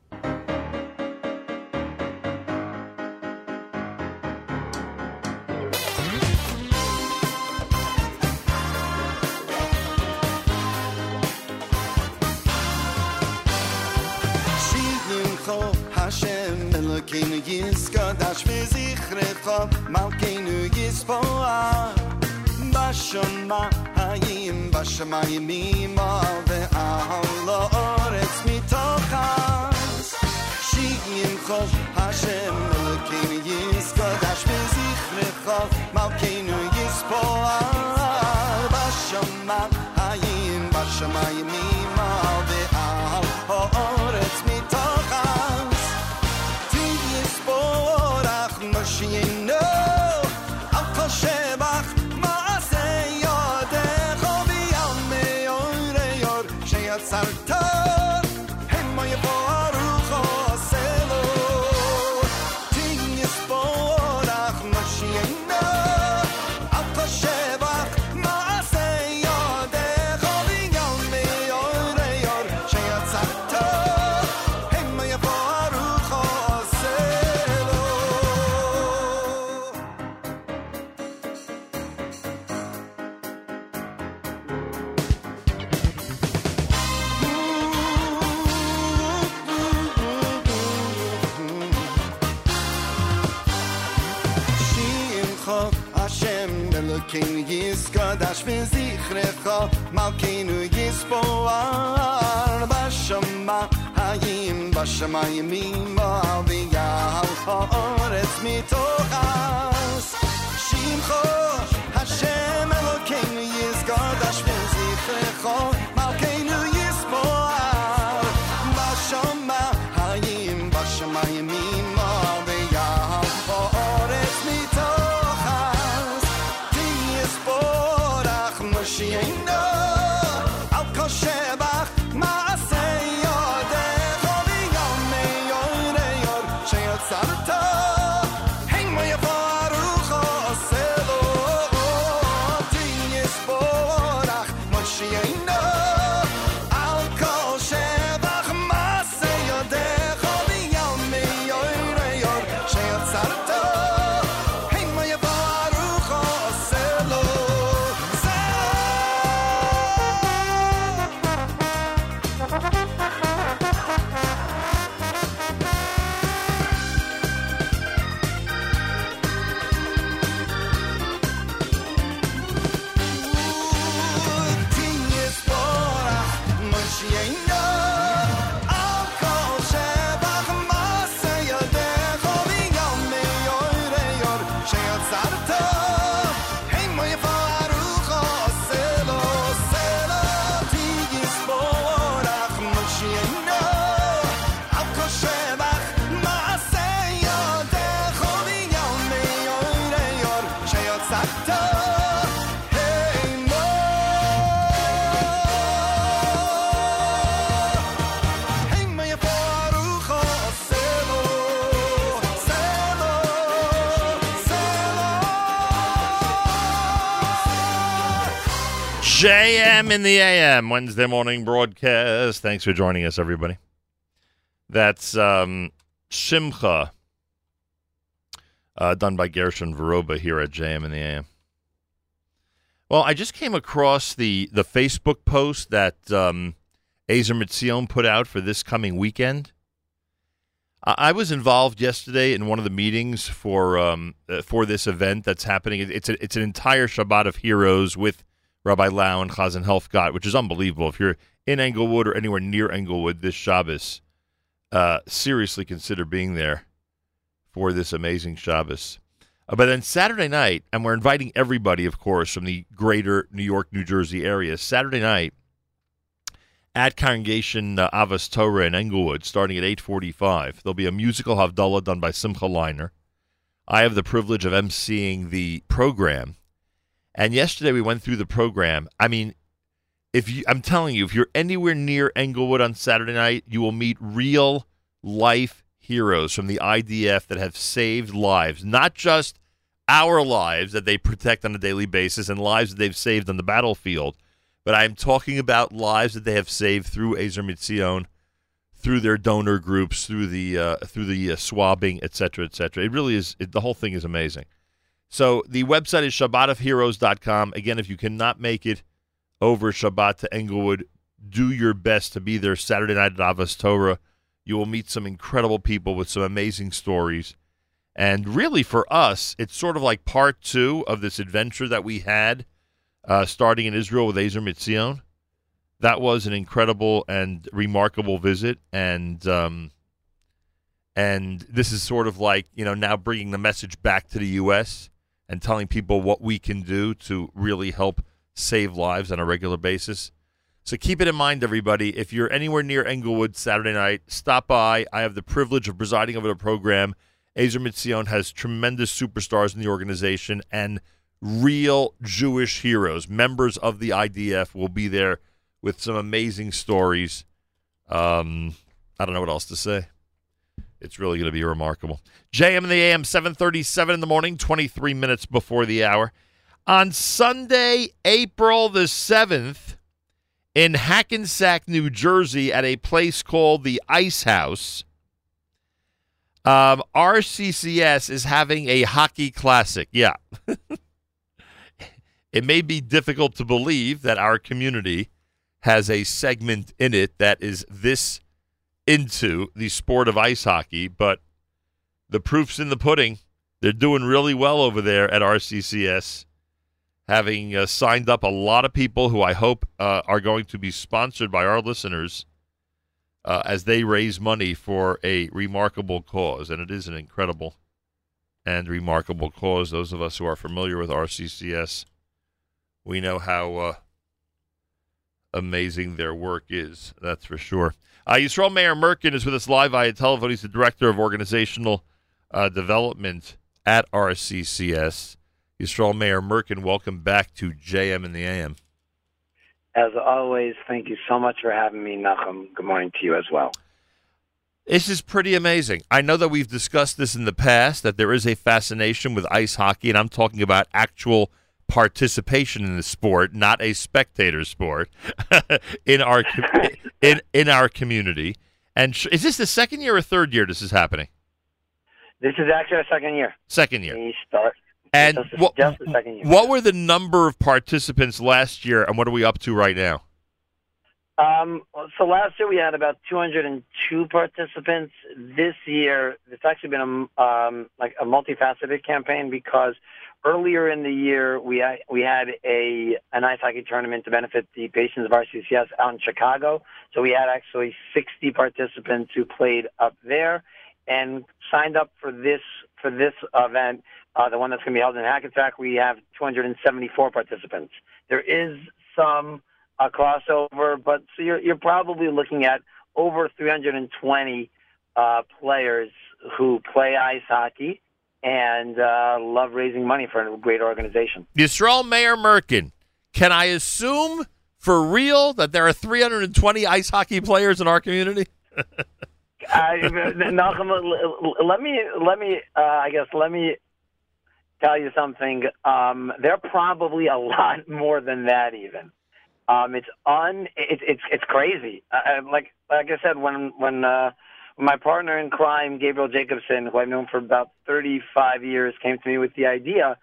Bashamayim Bashamayim Mima Ve'al La'oretz Mitochas Shivimcho Hashem Elokeinu Yiskodash V'zichrecho Malkeinu Yispoah Bashamayim Bashamayim Malkeinu Yiskodash v'zichrecha Malkeinu Yisboar Bashama Hayim Bashamayim V'al Ha'oretz mitochas. Shimcho Hashem Elokeinu Yiskodash v'zichrecha JM in the AM Wednesday morning broadcast. Thanks for joining us, everybody. That's um, Shimcha, uh, done by Gershon Veroba here at JM in the AM. Well, I just came across the the Facebook post that um, Ezer Mizion put out for this coming weekend. I I was involved yesterday in one of the meetings for um, uh, for this event that's happening. It's a, it's an entire Shabbat of heroes with Rabbi Lau and Chazan Helfgott, which is unbelievable. If you're in Englewood or anywhere near Englewood this Shabbos, uh, seriously consider being there for this amazing Shabbos. Uh, but then Saturday night, and we're inviting everybody, of course, from the greater New York, New Jersey area. Saturday night at Congregation uh, Ahavas Torah in Englewood, starting at 8:45. There'll be a musical Havdalah done by Simcha Leiner. I have the privilege of emceeing the program, and yesterday we went through the program. I mean, if you, I'm telling you, if you're anywhere near Englewood on Saturday night, you will meet real life heroes from the IDF that have saved lives, not just our lives that they protect on a daily basis and lives that they've saved on the battlefield, but I'm talking about lives that they have saved through Ezer Mizion, through their donor groups, through the uh, through the uh, swabbing, et cetera, et cetera. It really is. It, the whole thing is amazing. So the website is shabbatofheroes.com. Again, if you cannot make it over Shabbat to Englewood, do your best to be there Saturday night at Ahavas Torah. You will meet some incredible people with some amazing stories. And really, for us, it's sort of like part two of this adventure that we had uh, starting in Israel with Ezer Mizion. That was an incredible and remarkable visit. And um, and this is sort of like you know now bringing the message back to the U.S. and telling people what we can do to really help save lives on a regular basis. So keep it in mind, everybody. If you're anywhere near Englewood Saturday night, stop by. I have the privilege of presiding over the program. Ezer Mizion has tremendous superstars in the organization and real Jewish heroes, members of the IDF, will be there with some amazing stories. Um, I don't know what else to say. It's really going to be remarkable. JM in the AM, 737 in the morning, 23 minutes before the hour. On Sunday, April the 7th, in Hackensack, New Jersey, at a place called the Ice House, um, RCCS is having a hockey classic. Yeah. (laughs) it may be difficult to believe that our community has a segment in it that is this into the sport of ice hockey, but the proof's in the pudding. They're doing really well over there at RCCS, having uh, signed up a lot of people who I hope uh, are going to be sponsored by our listeners uh, as they raise money for a remarkable cause. And it is an incredible and remarkable cause. Those of us who are familiar with RCCS, we know how uh, amazing their work is. That's for sure. Uh, Yisroel Meir Merkin is with us live via telephone. He's the Director of Organizational uh, Development at RCCS. Yisroel Meir Merkin, welcome back to JM and the AM. As always, thank you so much for having me, Nachum. Good morning to you as well. This is pretty amazing. I know that we've discussed this in the past, that there is a fascination with ice hockey, and I'm talking about actual participation in the sport, not a spectator sport, (laughs) in our in in our community. And sh- is this the second year or third year this is happening? This is actually our second year. Second year. We start. And just, what, just the second year. what were the number of participants last year, and what are we up to right now? Um, so last year we had about 202 participants. This year, it's actually been a um, like a multifaceted campaign because earlier in the year we had, we had a an ice hockey tournament to benefit the patients of RCCS out in Chicago. So we had actually 60 participants who played up there and signed up for this for this event. Uh, the one that's going to be held in Hackensack, we have 274 participants. There is some uh, crossover, but so you're you're probably looking at over 320 uh, players who play ice hockey and uh, love raising money for a great organization. Yisroel Meir Merkin, can I assume for real that there are 320 ice hockey players in our community? (laughs) I, Nachum, let me let me uh, I guess let me tell you something. Um, they're probably a (laughs) lot more than that even. Um, it's un it's it's it's crazy. Uh, like like I said when when uh, my partner in crime Gabriel Jacobson, who I've known for about 35 years, came to me with the idea.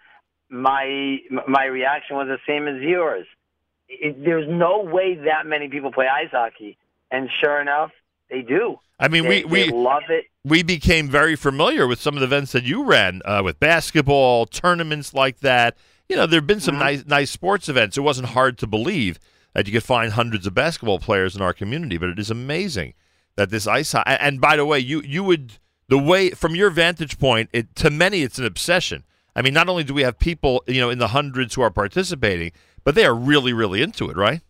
My my reaction was the same as yours. It, there's no way that many people play ice hockey, and sure enough, they do. I mean, They- we we love it. we became very familiar with some of the events that you ran uh, with basketball tournaments like that. You know, there've been some Mm-hmm. nice nice sports events. It wasn't hard to believe that you could find hundreds of basketball players in our community, but it is amazing that this ice hockey. And by the way, you you would the way from your vantage point, it to many it's an obsession. I mean, not only do we have people you know in the hundreds who are participating, but they are really really into it, right?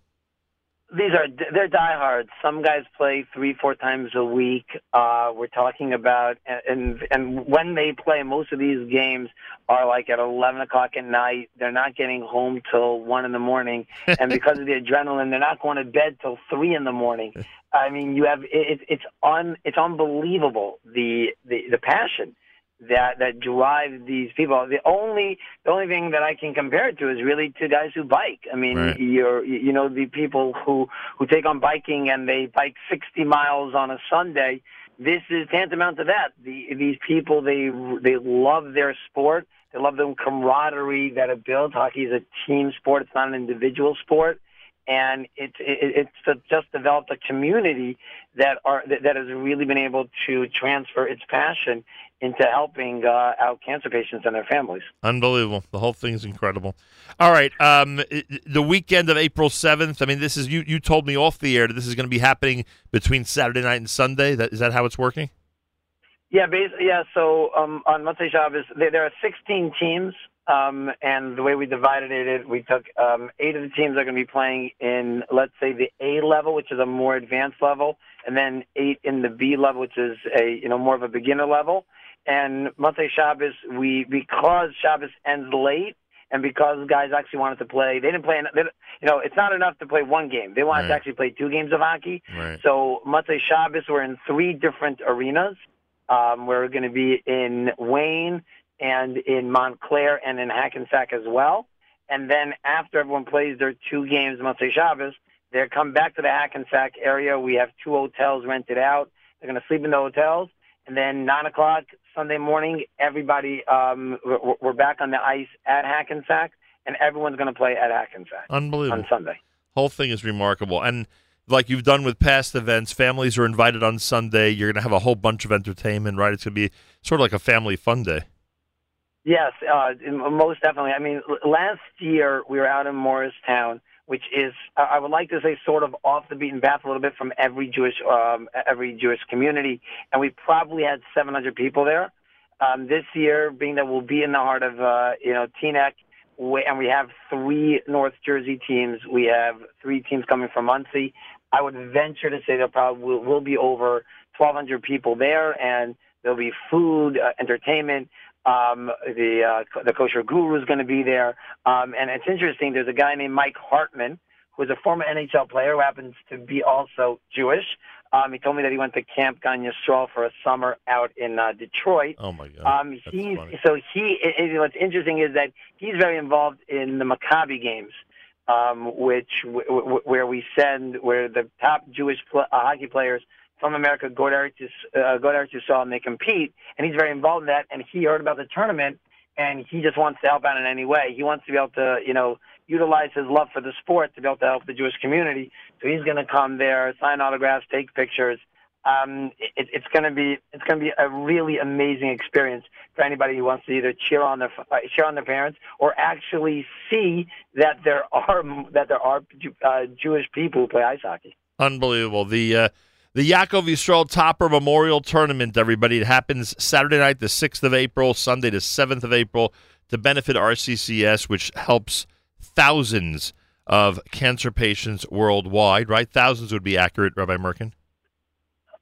These are they're diehards. Some guys play three, four times a week. Uh, we're talking about and and when they play, most of these games are like at eleven o'clock at night. They're not getting home till one in the morning, (laughs) and because of the adrenaline, they're not going to bed till three in the morning. I mean, you have it, it's un it's unbelievable the the the passion that that drives these people. The only the only thing that I can compare it to is really to guys who bike. I mean, Right. you're you know the people who who take on biking and they bike 60 miles on a Sunday. This is tantamount to that. The, these people they they love their sport. They love the camaraderie that it builds. Hockey is a team sport. It's not an individual sport. And it's it, it's just developed a community that are that has really been able to transfer its passion into helping uh, out cancer patients and their families. Unbelievable. The whole thing is incredible. All right. Um, the weekend of April 7th, I mean, this is, you, you told me off the air that this is going to be happening between Saturday night and Sunday. That, is that how it's working? Yeah, bas yeah. So um, on Motzei Shabbos, there, there are 16 teams, um, and the way we divided it, we took um, eight of the teams are going to be playing in, let's say, the A level, which is a more advanced level, and then eight in the B level, which is a you know more of a beginner level. And Motzei Shabbos, we because Shabbos ends late, and because guys actually wanted to play, they didn't play. They, you know, it's not enough to play one game. They wanted to actually play two games of hockey. Right. So Motzei Shabbos, we're in three different arenas. Um, we're going to be in Wayne and in Montclair and in Hackensack as well. And then after everyone plays their two games, Motzei Shabbos, they come back to the Hackensack area. We have two hotels rented out. They're going to sleep in the hotels. And then 9 o'clock Sunday morning, everybody, um, we're, we're back on the ice at Hackensack, and everyone's going to play at Hackensack Unbelievable. on Sunday. Whole thing is remarkable. And like you've done with past events, families are invited on Sunday. You're going to have a whole bunch of entertainment, right? It's going to be sort of like a family fun day. Yes, uh, most definitely. I mean, last year we were out in Morristown, which is I would like to say sort of off the beaten path a little bit from every Jewish um, every Jewish community, and we probably had 700 people there. Um, this year, being that we'll be in the heart of uh, you know Teaneck, and we have three North Jersey teams. We have three teams coming from Monsey. I would venture to say there probably will, will be over 1,200 people there, and there'll be food, uh, entertainment. Um, the uh, the kosher guru is going to be there, um, and it's interesting. There's a guy named Mike Hartman, who is a former NHL player who happens to be also Jewish. Um, he told me that he went to Camp Gan Yisrael for a summer out in uh, Detroit. Oh my God! Um, he's so he. It, it, what's interesting is that he's very involved in the Maccabi games, um, which w- w- where we send where the top Jewish pl- uh, hockey players from America go to uh, go to Yisrael and they compete, and he's very involved in that. And he heard about the tournament, and he just wants to help out in any way. He wants to be able to, you know, utilize his love for the sport to be able to help the Jewish community. So he's going to come there, sign autographs, take pictures. Um, it, it's going to be it's going to be a really amazing experience for anybody who wants to either cheer on their uh, cheer on their parents or actually see that there are that there are uh, Jewish people who play ice hockey. Unbelievable. The uh, the Yaakov Yisrael Topper Memorial Tournament, everybody. It happens Saturday night, the 6th of April, Sunday, the 7th of April, to benefit RCCS, which helps thousands of cancer patients worldwide, right? Thousands would be accurate, Rabbi Merkin.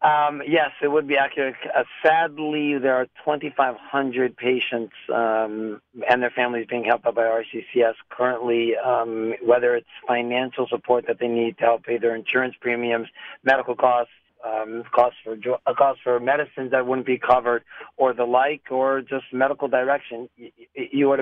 Um, yes, it would be accurate. Uh, sadly, there are 2,500 patients um, and their families being helped out by RCCS currently, um, whether it's financial support that they need to help pay their insurance premiums, medical costs, um, costs for uh, costs for medicines that wouldn't be covered, or the like, or just medical direction. You, you would,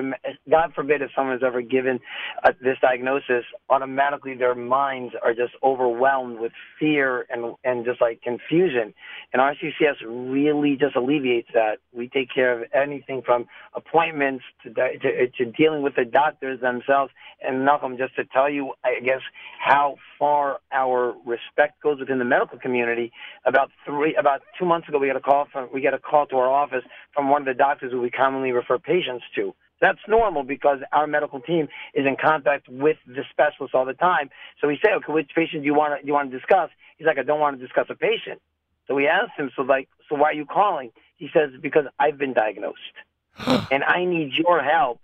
God forbid, if someone's ever given uh, this diagnosis, automatically their minds are just overwhelmed with fear and and just like confusion. And RCCS really just alleviates that. We take care of anything from appointments to to, to dealing with the doctors themselves. And Nachum, just to tell you, I guess how far our respect goes within the medical community. About three, about two months ago, we got a call from we got a call to our office from one of the doctors who we commonly refer patients to. That's normal because our medical team is in contact with the specialist all the time. So we say, okay, which patient do you want to you want to discuss? He's like, I don't want to discuss a patient. So we asked him, so like, so why are you calling? He says, because I've been diagnosed, (gasps) and I need your help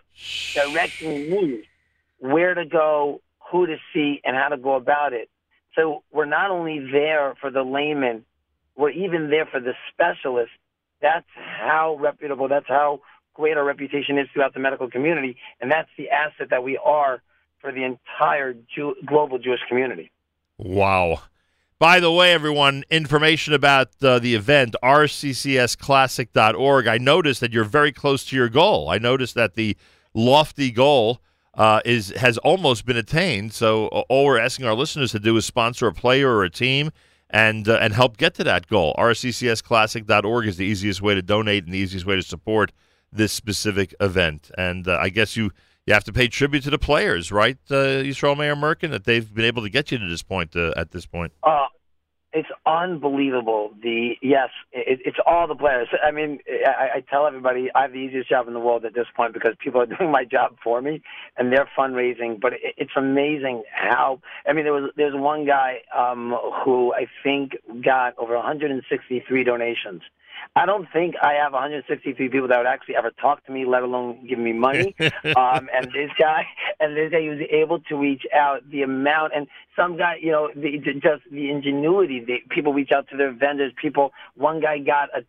directing me where to go, who to see, and how to go about it. So we're not only there for the layman, we're even there for the specialist. That's how reputable, that's how great our reputation is throughout the medical community, and that's the asset that we are for the entire Jew- global Jewish community. Wow. By the way, everyone, information about uh, the event, rccsclassic.org. I noticed that you're very close to your goal. I noticed that the lofty goal uh, is has almost been attained. So all we're asking our listeners to do is sponsor a player or a team and uh, and help get to that goal. rccsclassic.org is the easiest way to donate and the easiest way to support this specific event. And uh, I guess you you have to pay tribute to the players, right, uh, Yisroel Meir Merkin, that they've been able to get you to this point. Uh, at this point, Uh, it's unbelievable. The yes, it, it's all the players. I mean, I, I tell everybody I have the easiest job in the world at this point because people are (laughs) doing my job for me and they're fundraising. But it, it's amazing how. I mean, there was there's one guy um, who I think got over 163 donations. I don't think I have 163 people that would actually ever talk to me, let alone give me money. (laughs) um, and this guy, and this guy, he was able to reach out the amount, and some guy, you know, the, just the ingenuity. The, people reach out to their vendors. People, one guy got a,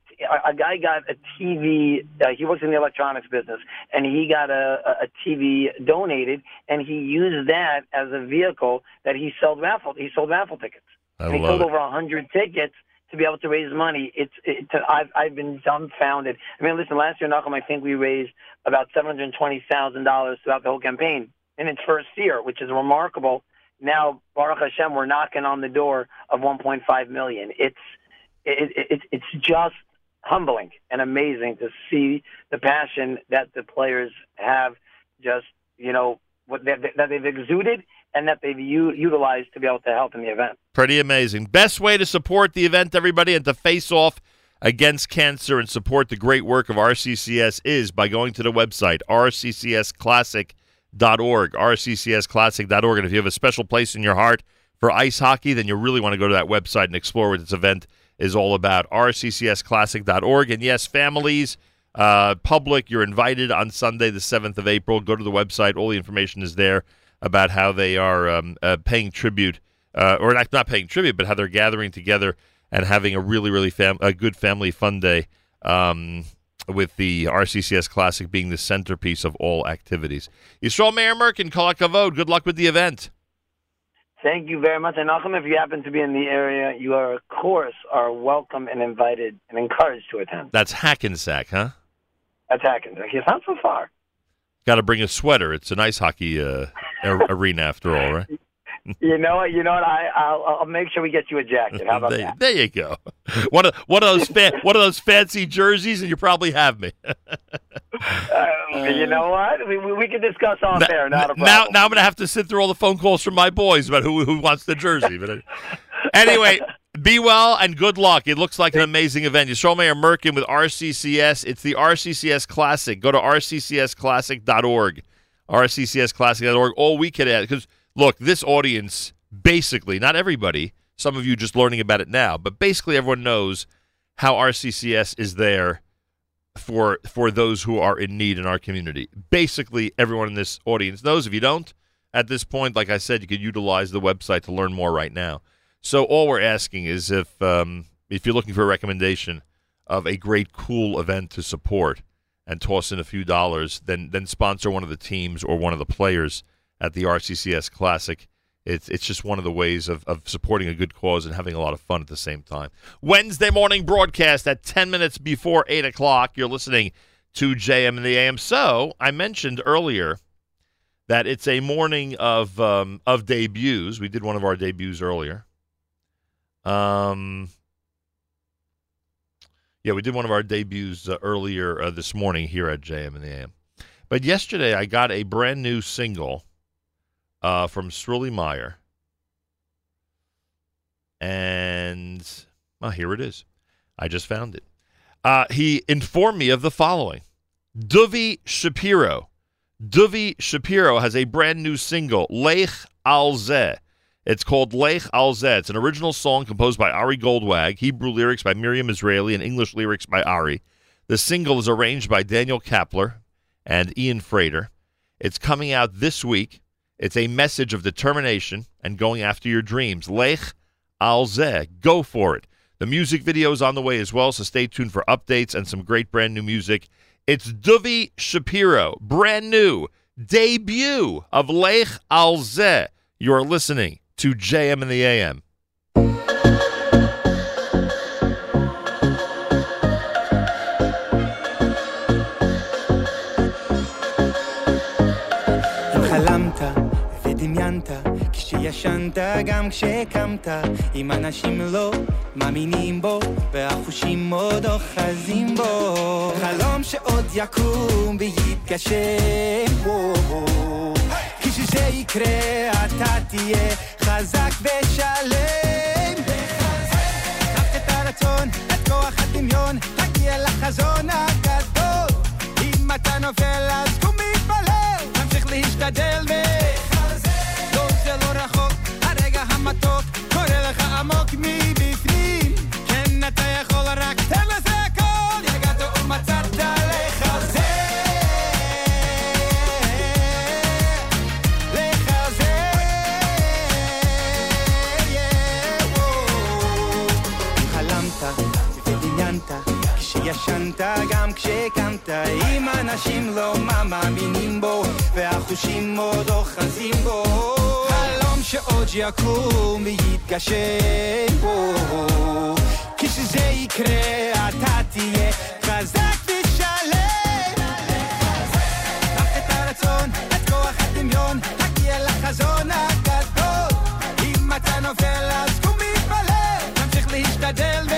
a guy got a TV. Uh, he works in the electronics business, and he got a, a TV donated, and he used that as a vehicle that he sold raffle. He sold raffle tickets. I and he sold it. over a hundred tickets to be able to raise money. It's it, to, I've I've been dumbfounded. I mean, listen, last year, Nachum, I think we raised about seven hundred twenty thousand dollars throughout the whole campaign in its first year, which is remarkable. Now, Baruch Hashem, we're knocking on the door of one point five million. It's it, it, it it's just humbling and amazing to see the passion that the players have. Just you know what that they've exuded and that they've u- utilized to be able to help in the event. pretty amazing. Best way to support the event, everybody, and to face off against cancer and support the great work of RCCS is by going to the website rccsclassic.org, rccsclassic.org. And if you have a special place in your heart for ice hockey, then you really want to go to that website and explore what this event is all about. rccsclassic.org. And yes, families, uh, public, you're invited on Sunday, the 7th of April. Go to the website. All the information is there about how they are um, uh, paying tribute, uh, or not, not paying tribute, but how they're gathering together and having a really, really fam- a good family fun day. Um, with the RCCS Classic being the centerpiece of all activities. Yisroel Meir Merkin, Kavod. Good luck with the event. Thank you very much. And Nachum, if you happen to be in the area, you are, of course, are welcome and invited and encouraged to attend. That's Hackensack, huh? That's Hackensack. It's not so far. Got to bring a sweater. It's an ice hockey uh, arena after all, right? (laughs) You know what? You know what? I, I'll, I'll make sure we get you a jacket. How about there, that? there you go. (laughs) One of one of those fa- one of those fancy jerseys, and you probably have me. Uh, you know what? We, we, we can discuss on there. Not a problem. now, now I'm going to have to sit through all the phone calls from my boys about who who wants the jersey. But (laughs) anyway, be well and good luck. It looks like an amazing event. Yisroel Meir Merkin with RCCS. It's the RCCS Classic. Go to rccsclassic.org. rccsclassic.org. All we can add because look, this audience basically, not everybody. Some of you just learning about it now, but basically everyone knows how RCCS is there for for those who are in need in our community. Basically, everyone in this audience knows. If you don't, at this point, like I said, you could utilize the website to learn more right now. So all we're asking is if um, if you're looking for a recommendation of a great cool event to support and toss in a few dollars, then then sponsor one of the teams or one of the players at the RCCS Classic. It's it's just one of the ways of, of supporting a good cause and having a lot of fun at the same time. Wednesday morning broadcast at 10 minutes before 8 o'clock. You're listening to JM and the AM. So I mentioned earlier that it's a morning of um, of debuts. We did one of our debuts earlier. Um, yeah, we did one of our debuts uh, earlier uh, this morning here at JM and the AM. But yesterday I got a brand new single uh, from Strully Meyer. And well, here it is. I just found it. Uh, he informed me of the following Duvi Shapiro. Duvi Shapiro has a brand new single, Lech Al Zeh. It's called Lech Al Zeh. It's an original song composed by Ari Goldwag, Hebrew lyrics by Miriam Israeli, and English lyrics by Ari. The single is arranged by Daniel Kapler and Ian Frater. It's coming out this week. It's a message of determination and going after your dreams. Lech Al Zeh. Go for it. The music video is on the way as well, so stay tuned for updates and some great brand new music. It's Duvi Shapiro, brand new debut of Lech Al Zeh. You're listening to JM in the AM. כשישנת גם כשקמת אם אנשים לא מאמינים בו והחושים עוד אוחזים בו. חלום שעוד יקום ויתגשם. וואו. כשזה יקרה אתה תהיה חזק ושלם. קח את הרצון, את כוח הדמיון תגיע לחזון הגדול. אם אתה נופל אז קום מתפלל. תמשיך להשתדל ו... לא לא רחוק, הרגע המתוק קורא לך עמוק מבפנים. כן אתה יכול רק תן לזה הכל. יגעת ומצאת ודמיינת כשישנת גם כשקמת אם אנשים לא מאמינים בו והחושים עוד אוחזים בו שעוד יקום ויתגשם בו כשזה יקרה אתה תהיה חזק ושלם. קח את הרצון, את כוח הדמיון תגיע לחזון הגדול. אם אתה נופל אז קום מתפלל תמשיך להשתדל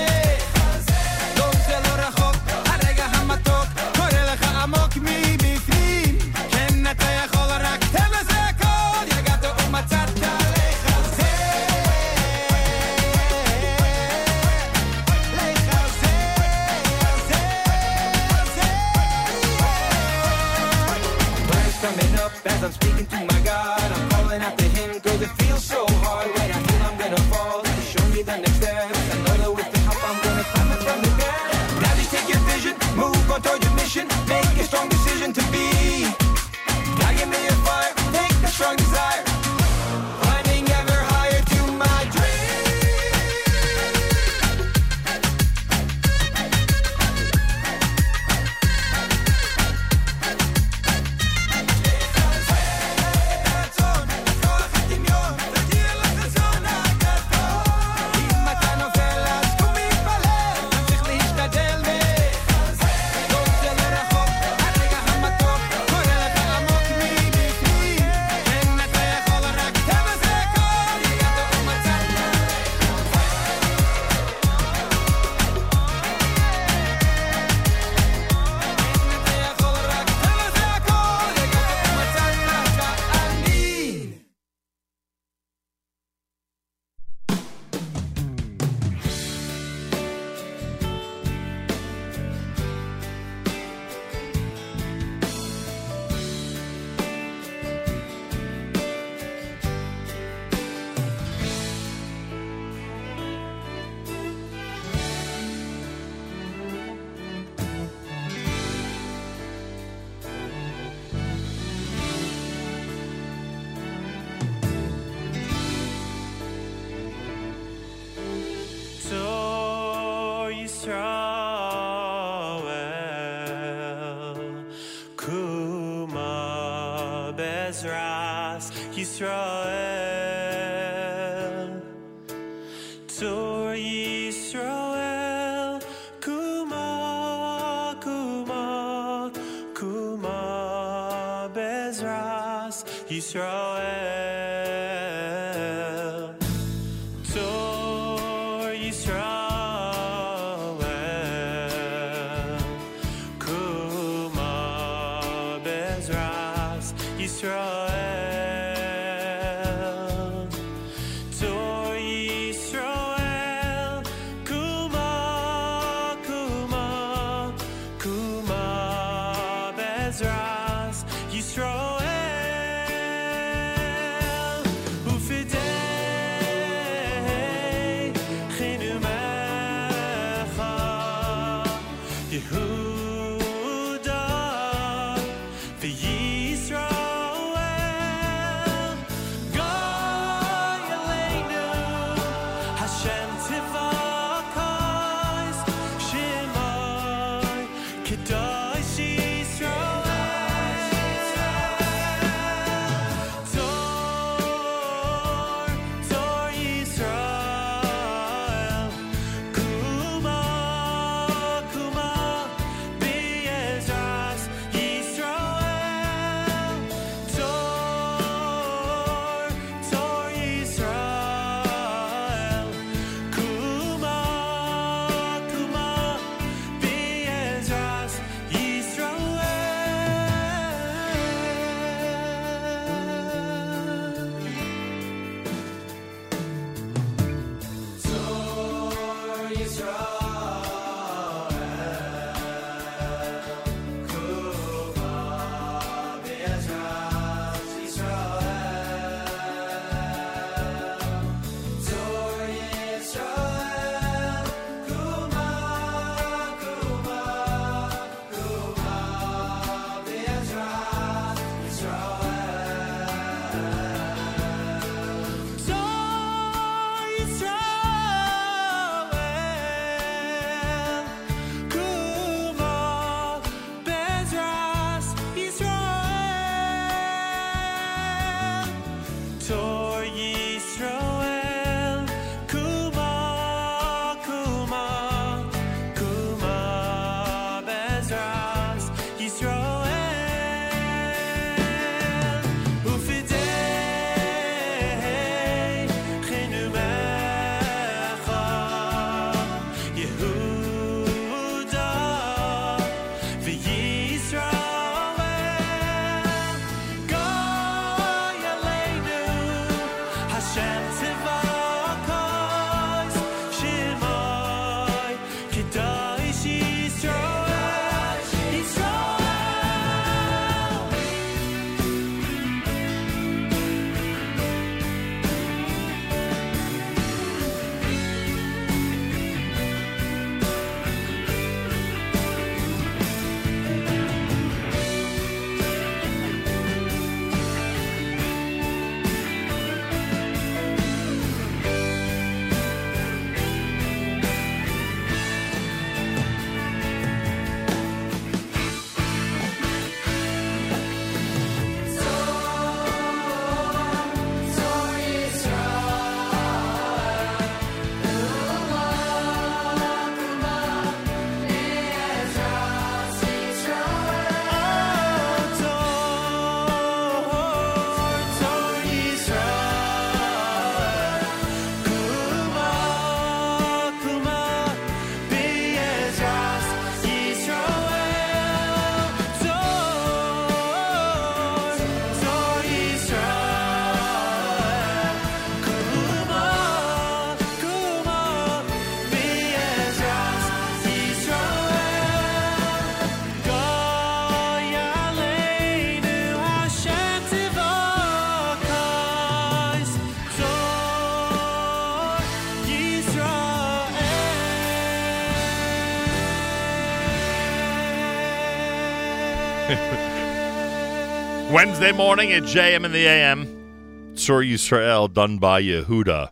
Wednesday morning at JM in the AM. Sur Yisrael done by Yehuda.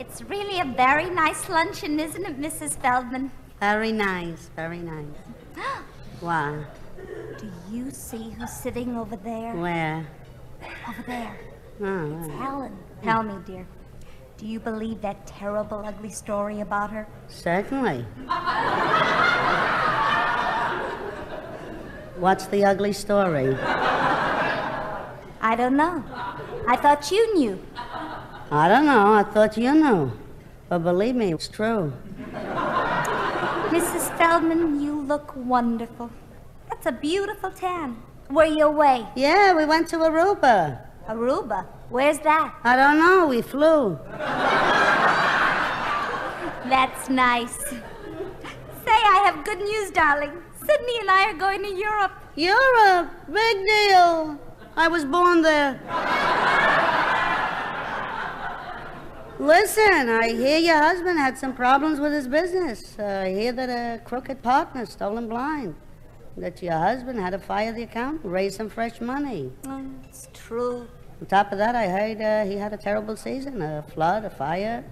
It's really a very nice luncheon, isn't it, Mrs. Feldman? Very nice, very nice. (gasps) wow. Do you see who's sitting over there? Where? Over there. Oh, It's right. Helen. Hmm. Tell me, dear. Do you believe that terrible, ugly story about her? Certainly. (laughs) What's the ugly story? I don't know. I thought you knew. I don't know. I thought you knew. But believe me, it's true. Mrs. Feldman, you look wonderful. That's a beautiful tan. Were you away? Yeah, we went to Aruba. Aruba? Where's that? I don't know. We flew. That's nice. Say, I have good news, darling. Sydney and I are going to Europe. Europe? Big deal. I was born there. Listen, I hear your husband had some problems with his business. Uh, I hear that a crooked partner stole him blind. That your husband had to fire the accountant, raise some fresh money. Mm, it's true. On top of that, I heard uh, he had a terrible season a flood, a fire.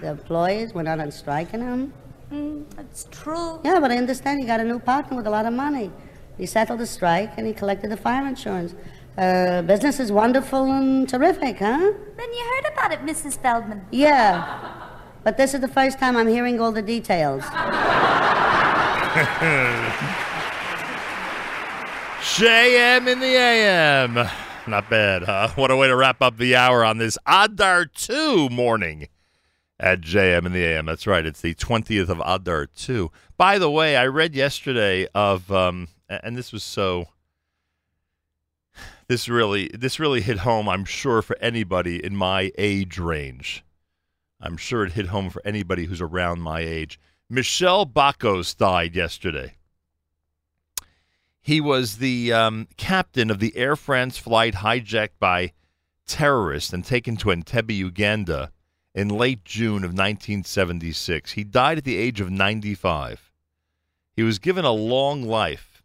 The employees went out on strike on him. Mm, it's true. Yeah, but I understand he got a new partner with a lot of money. He settled the strike and he collected the fire insurance. Uh, business is wonderful and terrific, huh? Then you heard about it, Mrs. Feldman. Yeah. But this is the first time I'm hearing all the details. (laughs) JM in the AM. Not bad, huh? What a way to wrap up the hour on this Adar 2 morning at JM in the AM. That's right. It's the 20th of Adar 2. By the way, I read yesterday of, um, and this was so, this really, this really hit home, I'm sure, for anybody in my age range. I'm sure it hit home for anybody who's around my age. Michel Bacos died yesterday. He was the um, captain of the Air France flight hijacked by terrorists and taken to Entebbe, Uganda in late June of 1976. He died at the age of 95. He was given a long life.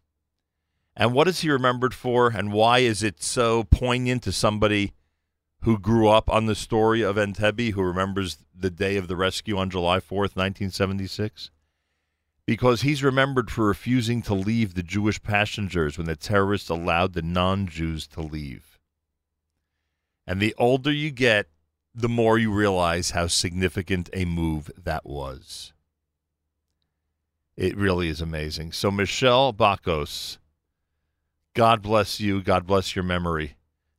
And what is he remembered for, and why is it so poignant to somebody who grew up on the story of Entebbe, who remembers the day of the rescue on July 4th, 1976? because he's remembered for refusing to leave the Jewish passengers when the terrorists allowed the non Jews to leave. And the older you get, the more you realize how significant a move that was. It really is amazing. So, Michel Bacos, God bless you. God bless your memory.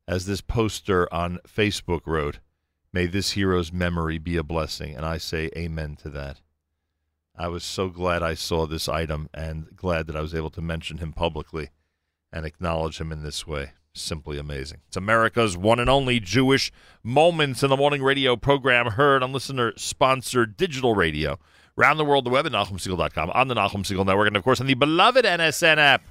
As this poster on Facebook wrote, may this hero's memory be a blessing. And I say amen to that. I was so glad I saw this item and glad that I was able to mention him publicly and acknowledge him in this way. Simply amazing. It's America's one and only Jewish Moments in the Morning radio program heard on listener sponsored digital radio. Around the world, the web at NachumSegal.com, on the Nachum Segal Network, and of course on the beloved NSN app.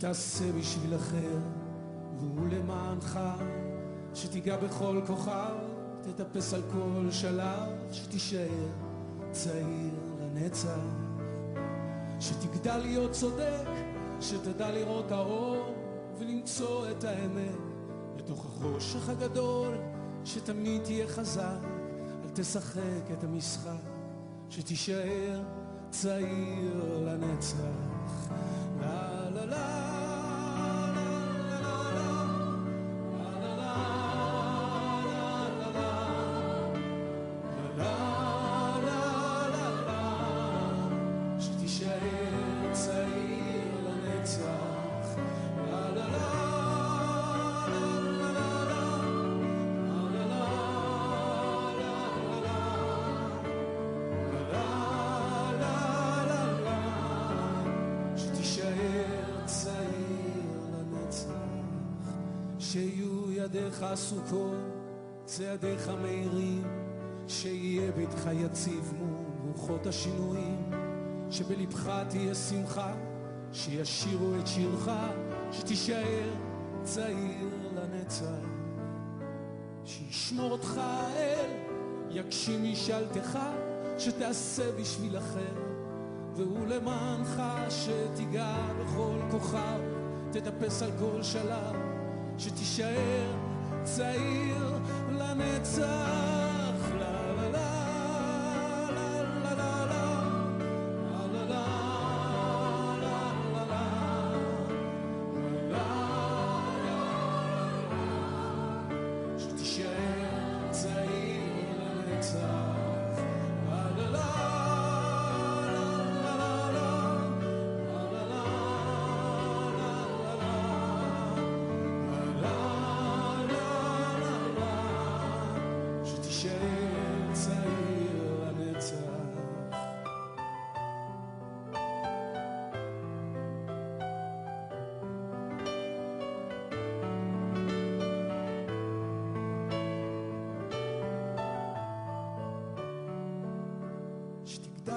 שתעשה בשביל אחר, והוא למענך, שתיגע בכל כוכב, תטפס על כל שלב, שתישאר צעיר לנצח, שתגדל להיות צודק, שתדע לראות האור ולמצוא את האמת בתוך החושך הגדול, שתמיד תהיה חזק, אל תשחק את המשחק, שתישאר צעיר לנצח. love. ידיך עסוקות, צעדיך מהירים, שיהיה ביתך יציב מול רוחות השינויים, שבלבך תהיה שמחה, שישירו את שירך, שתישאר צעיר לנצח. שישמור אותך האל, יגשים משאלתך, שתעשה בשביל אחר, והוא למענך שתיגע בכל כוכב, תטפס על כל שלב, שתישאר צעיר לנצח.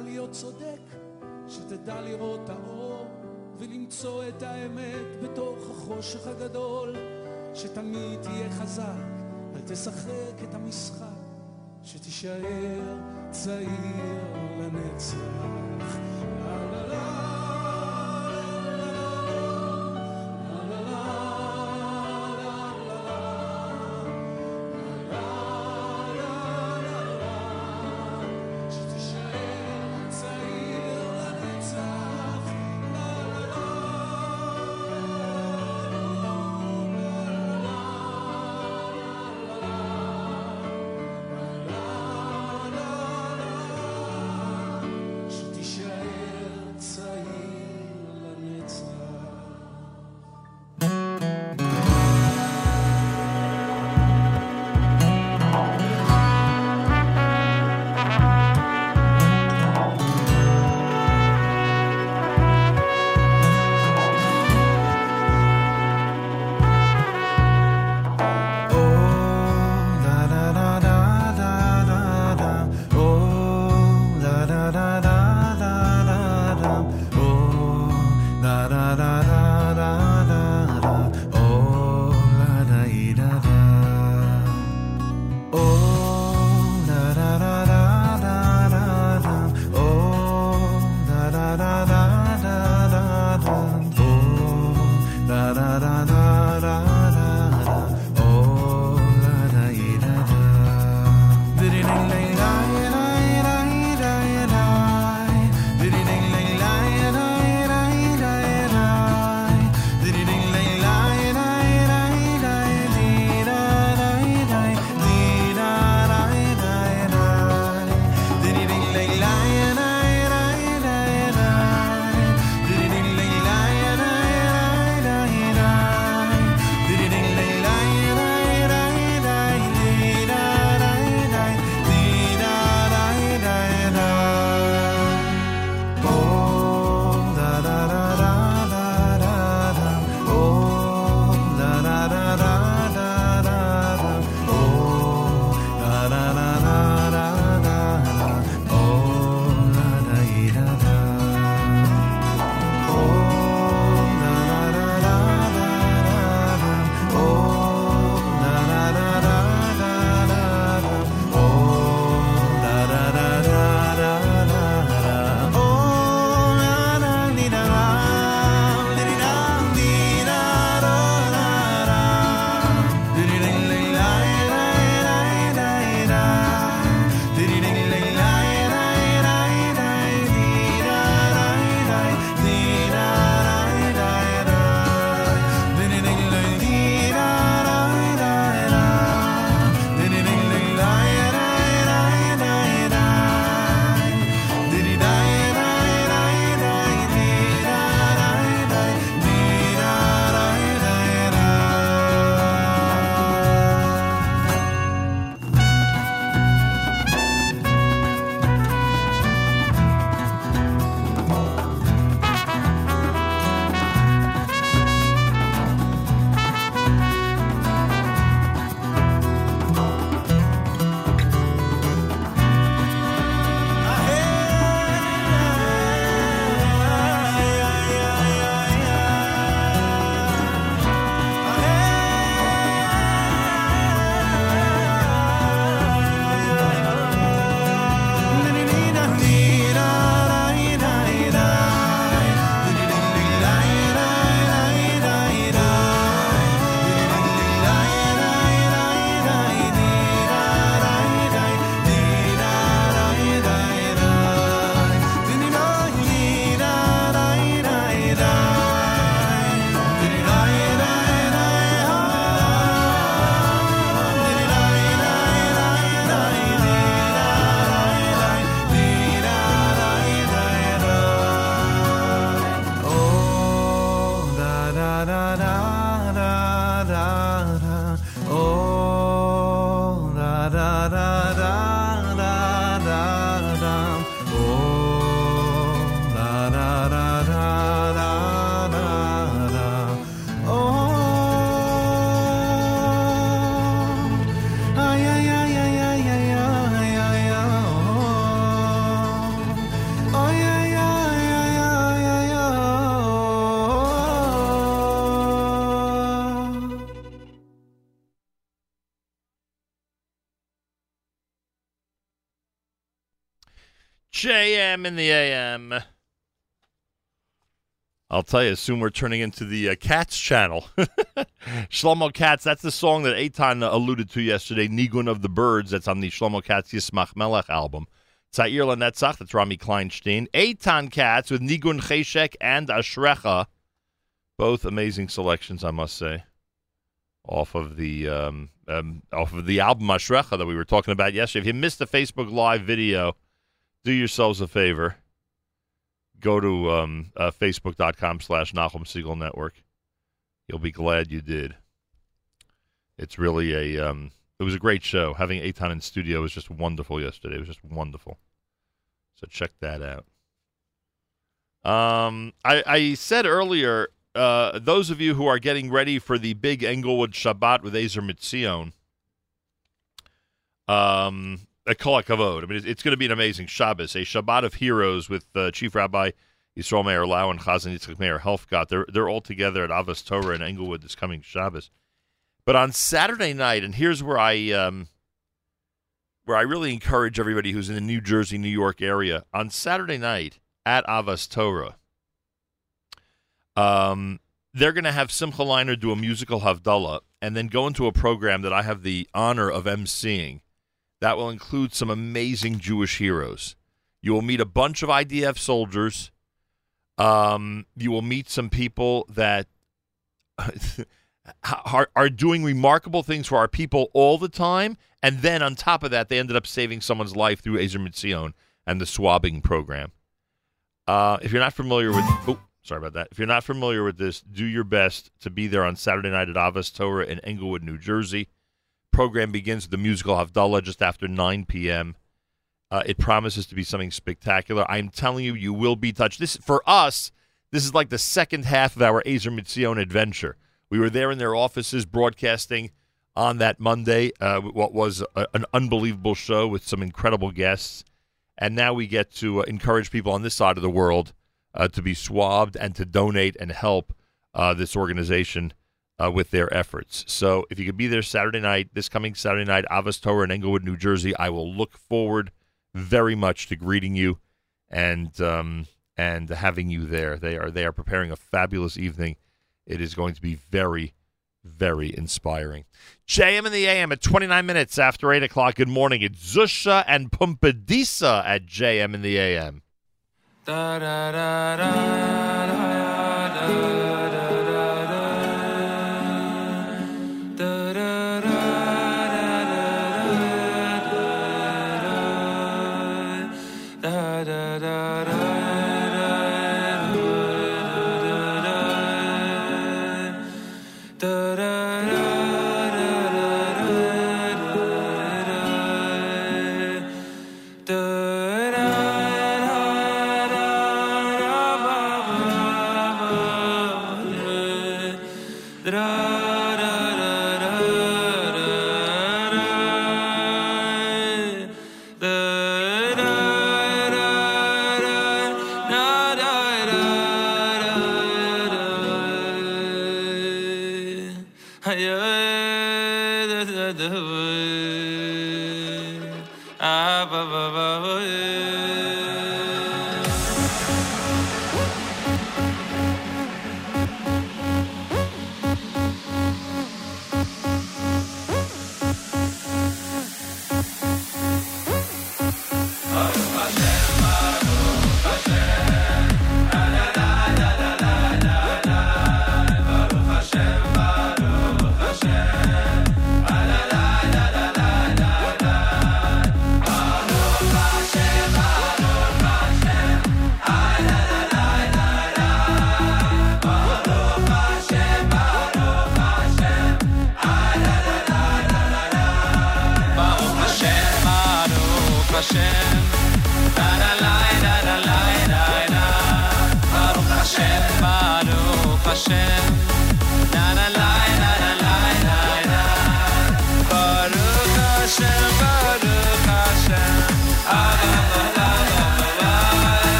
להיות צודק, שתדע לראות האור ולמצוא את האמת בתוך החושך הגדול, שתמיד תהיה חזק, אל תשחק את המשחק, שתישאר צעיר לנצח. לה לה לה JM in the AM. I'll tell you, soon we're turning into the uh, Cats channel. (laughs) Shlomo Katz, that's the song that Eitan alluded to yesterday, Nigun of the Birds, that's on the Shlomo Katz Yismach Melech album. Tzair Lanetzach, that's Rami Kleinstein. Eitan Katz with Nigun Cheshek and Ashrecha. Both amazing selections, I must say, off of the um, um, off of the album Ashrecha that we were talking about yesterday. If you missed the Facebook Live video, do yourselves a favor. Go to um, uh, facebook.com slash Nachum Segal Network. You'll be glad you did. It's really a um, it was a great show. Having Eitan in studio was just wonderful yesterday. It was just wonderful. So check that out. Um, I, I said earlier, uh, those of you who are getting ready for the big Englewood Shabbat with Ezer Mizion, um, a kol hakavod. I mean, it's, it's going to be an amazing Shabbos, a Shabbat of heroes with uh, Chief Rabbi Yisrael Meir Lau and Chazan Yitzchak Meir Helfgott. They're they're all together at Ahavas Torah in Englewood this coming Shabbos. But on Saturday night, and here's where I um, where I really encourage everybody who's in the New Jersey, New York area on Saturday night at Ahavas Torah. Um, they're going to have Simcha Leiner do a musical Havdalah and then go into a program that I have the honor of emceeing that will include some amazing Jewish heroes. You will meet a bunch of IDF soldiers. Um, you will meet some people that (laughs) are, are doing remarkable things for our people all the time. And then on top of that, they ended up saving someone's life through Ezer Mizion and the swabbing program. Uh, if you're not familiar with, oh, sorry about that. If you're not familiar with this, do your best to be there on Saturday night at Ahavas Torah in Englewood, New Jersey. Program begins with the musical Havdalah just after 9 p.m. Uh, it promises to be something spectacular. I'm telling you, you will be touched. This for us, this is like the second half of our Ezer Mizion adventure. We were there in their offices broadcasting on that Monday, uh, what was a, an unbelievable show with some incredible guests. And now we get to uh, encourage people on this side of the world uh, to be swabbed and to donate and help uh, this organization uh, with their efforts. So if you could be there Saturday night, this coming Saturday night, Ahavas Torah in Englewood, New Jersey, I will look forward very much to greeting you and um, and having you there. They are they are preparing a fabulous evening. It is going to be very, very inspiring. JM in the AM at 29 minutes after 8 o'clock. Good morning. It's Zusha and Pumpadisa at JM in the AM. Da da da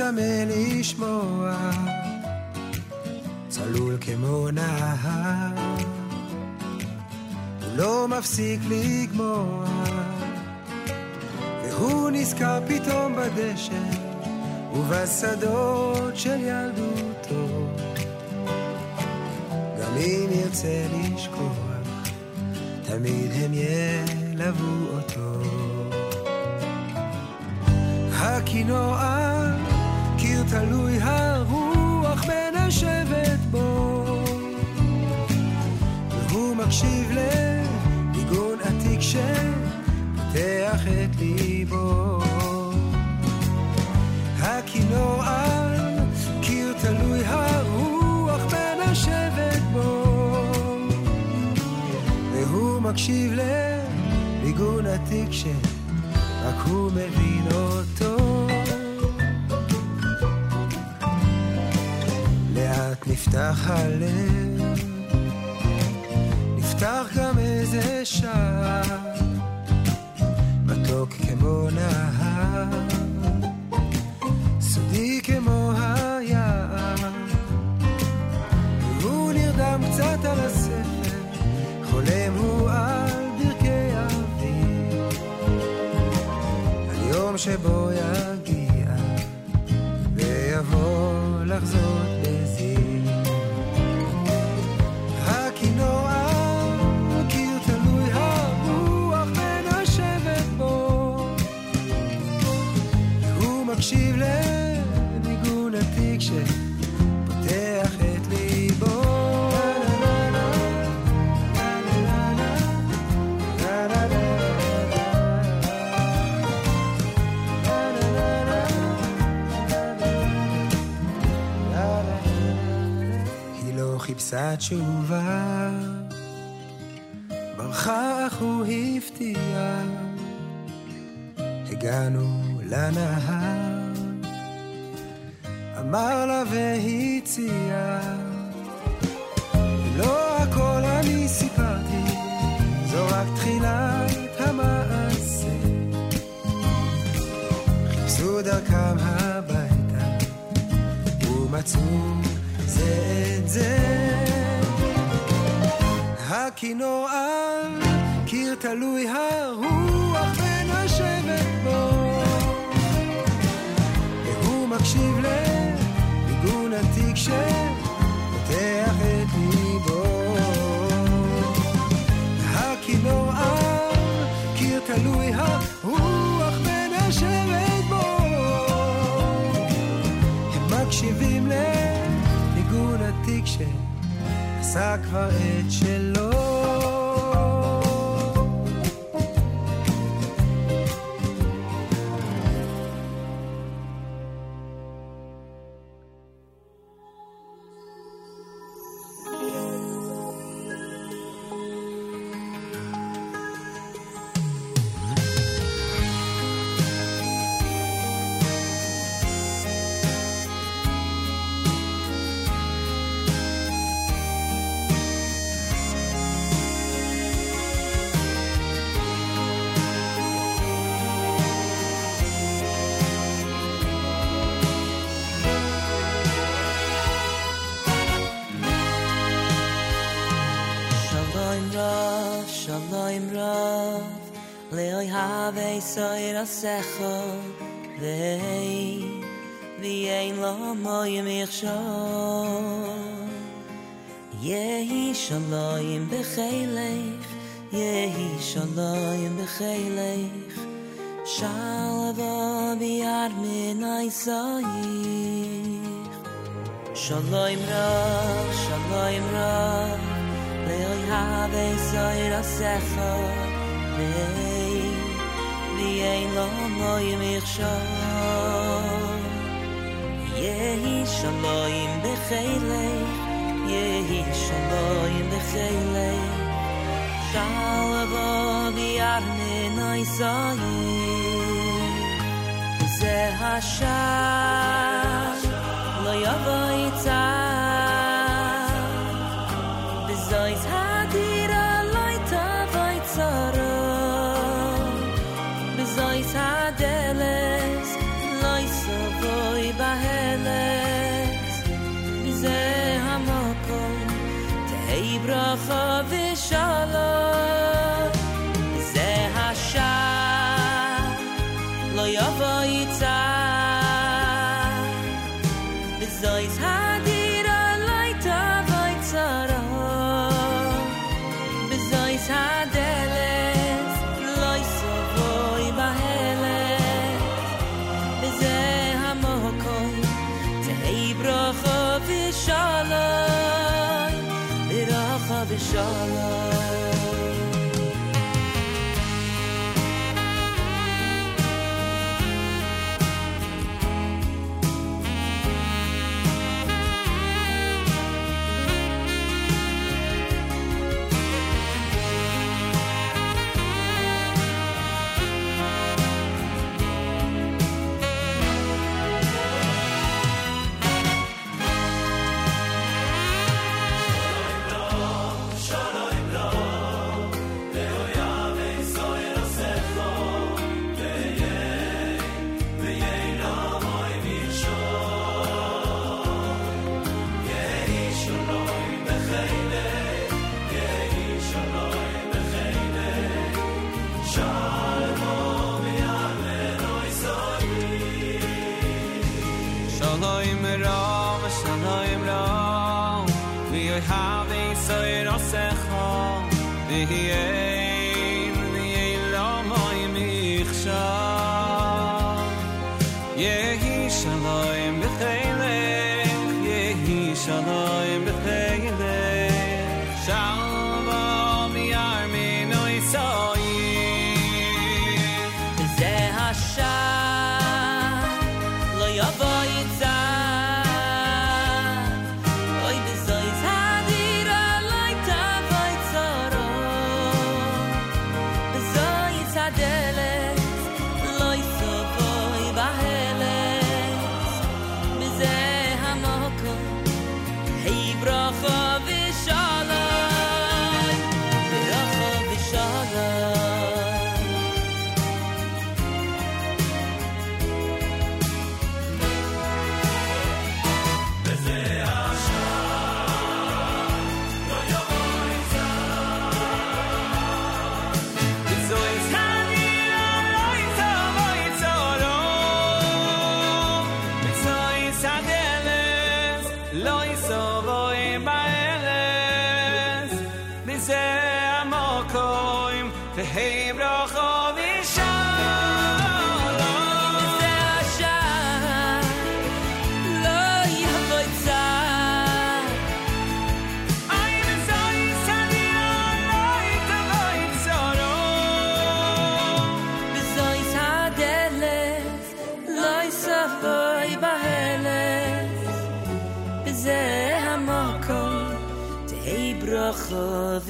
צמא לשמוע, צלול כמו נהר, הוא לא מפסיק לגמוע, והוא נזכר פתאום בדשא ובשדות של ילדותו. גם אם ירצה לשכוח, תמיד הם ילוו אותו. הכינוע, קיר תלוי הרוח מנשבת בו, והוא מקשיב לניגון עתיק שפותח את ליבו. הכינוע, קיר תלוי הרוח מנשבת בו, והוא מקשיב לניגון עתיק שרק הוא מבין אותו. נפתח הלב, נפתח גם איזה שער, מתוק כמו נהר. סודי כמו היער, והוא נרדם קצת על הספר, חולם הוא על ברכי אביב, על יום שבו יגיע, ויבוא לחזות חיפשה תשובה, ברחה אך הוא הפתיע. הגענו לנהר, אמר לה והציע. לא הכל אני סיפרתי, זו רק תחילת המעשה. חיפשו דרכם הביתה, ומצאו את זה. הכינור על קיר תלוי הרוח מנשבת בו. והוא מקשיב לניגון עתיק שפותח שעשה כבר את שלו. ve soy ir a sekho vi ein lo moy mi khsho yehi hi be khaylay ye hi shalom be khaylay shalva bi ar min ay say shalom ra shalom ra le ay ha ve so a yeh noh noy mih khosh yeh hi shloym be kheyleh yeh hi shloym be arne noy ze hasha v'shalom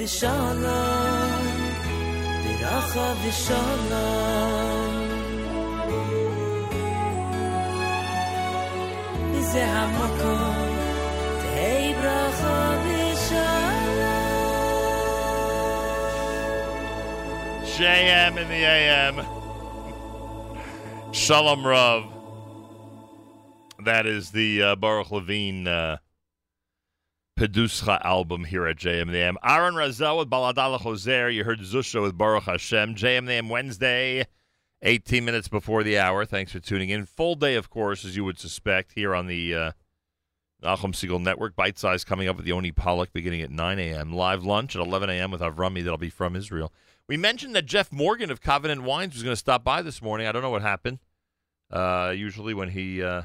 bracha v'shalom Bracha v'shalom וזה המקום תהי ברכה ושלום JM in the AM. Shalom Rav. That is the uh, Baruch Levine uh, Peduscha album here at JM in the AM. Aaron Razel with Baladala Hoser. You heard Zusha with Baruch Hashem. JM in the AM Wednesday, 18 minutes before the hour. Thanks for tuning in. Full day, of course, as you would suspect, here on the uh, Nachum Segal Network. Bite size coming up with the Yoni Pollock beginning at 9 a.m. Live lunch at 11 a.m. with Avrami that'll be from Israel. We mentioned that Jeff Morgan of Covenant Wines was going to stop by this morning. I don't know what happened. Uh, usually, when he uh,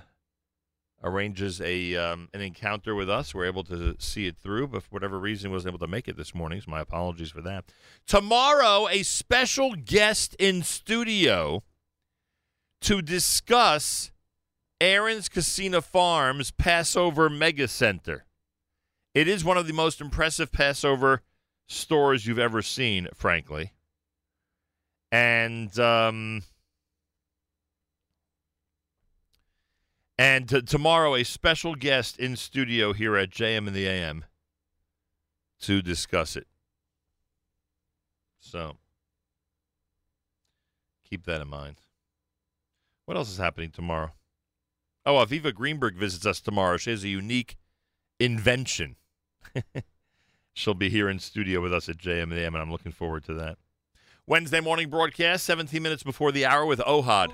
arranges a um, an encounter with us, we're able to see it through. But for whatever reason, wasn't able to make it this morning. So my apologies for that. Tomorrow, a special guest in studio to discuss Aron's Kissena Farms Passover Mega Center. It is one of the most impressive Passover stores you've ever seen, frankly. And um, and t- tomorrow a special guest in studio here at JM in the AM to discuss it. So keep that in mind. What else is happening tomorrow? Oh, Aviva Greenberg visits us tomorrow. She has a unique invention. (laughs) She'll be here in studio with us at JM in the AM, and I'm looking forward to that. Wednesday morning broadcast, 17 minutes before the hour with Ohad.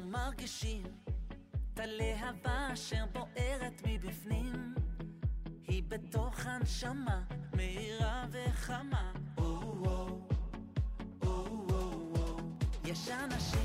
אשר מרגישים את הלהבה אשר בוערת מבפנים. היא בתוך הנשמה מהירה וחמה. Oh, oh, oh, יש אנשים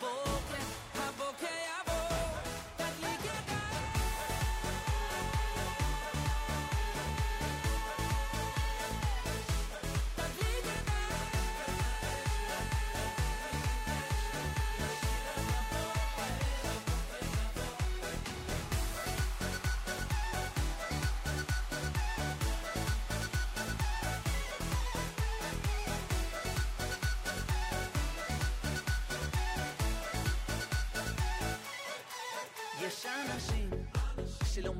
boy. יש 心里头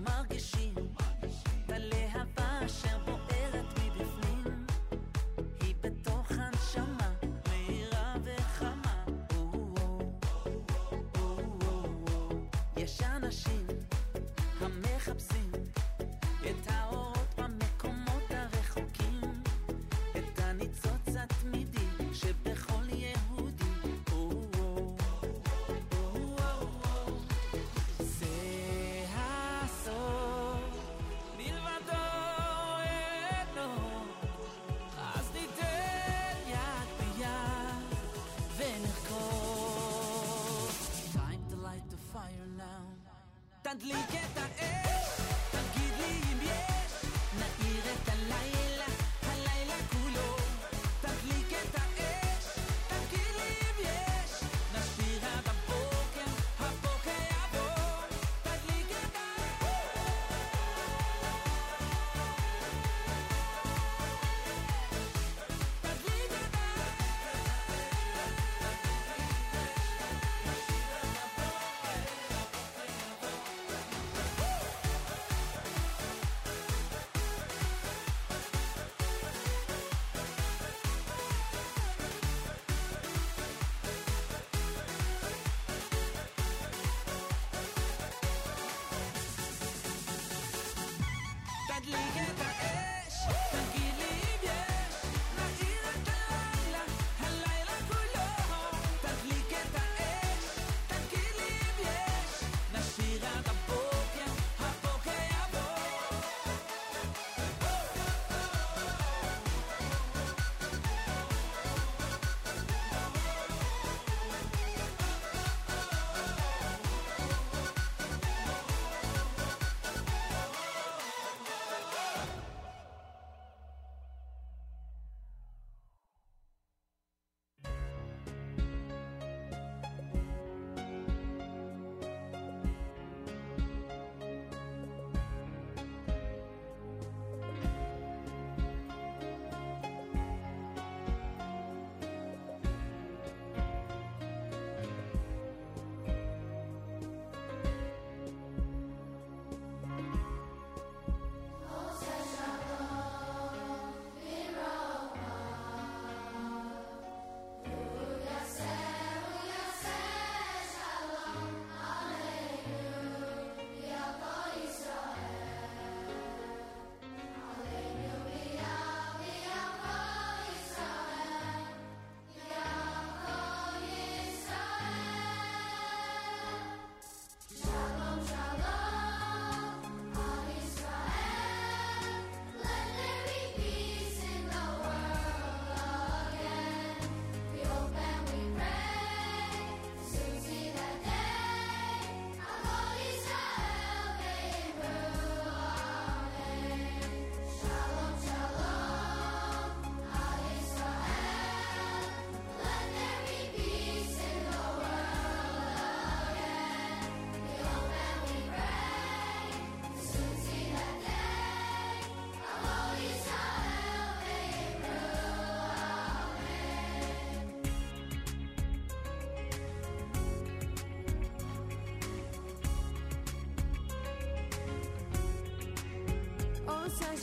תדליק את האש League.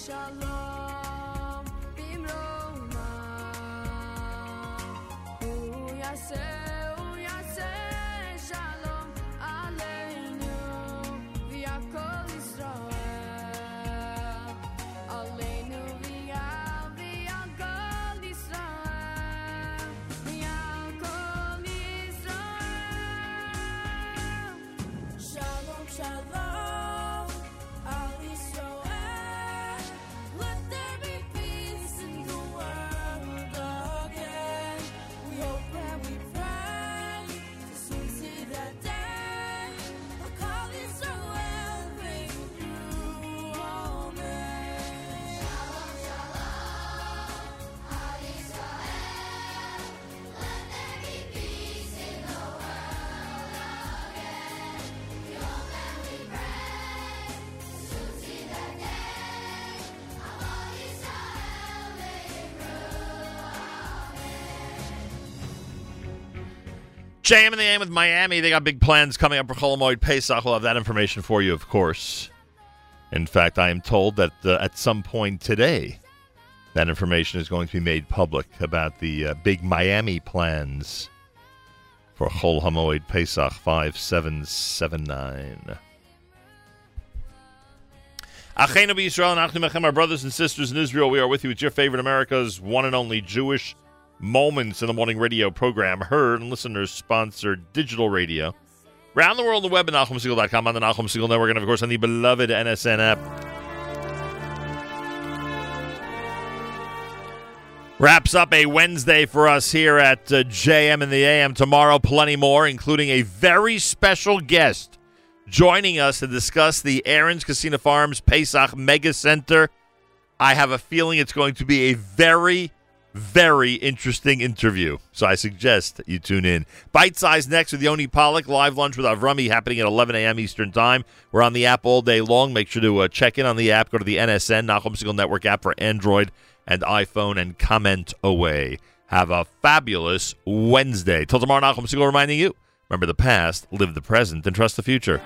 shalom. JM in the AM with Miami. They got big plans coming up for Chol Hamoed Pesach. We'll have that information for you, of course. In fact, I am told that uh, at some point today, that information is going to be made public about the uh, big Miami plans for Chol Hamoed Pesach 5779. Achenu Mechem, our brothers and sisters in Israel, we are with you It's your favorite America's one and only Jewish Moments in the Morning radio program, heard and listeners sponsored digital radio. Around the world on the web at NachumSegal.com, on the Nachum Segal Network, and of course on the beloved NSN app. Wraps up a Wednesday for us here at uh, JM in the AM. Tomorrow, plenty more, including a very special guest joining us to discuss the Aron's Kissena Farms Pesach Mega Center. I have a feeling it's going to be a very, very interesting interview. So I suggest you tune in. Bite Size next with Yoni Pollock. Live lunch with Avrami happening at 11 a.m. Eastern Time. We're on the app all day long. Make sure to uh, check in on the app. Go to the NSN, Nachum Segal Network app for Android and iPhone and comment away. Have a fabulous Wednesday. Till tomorrow, Nachum Segal reminding you remember the past, live the present, and trust the future.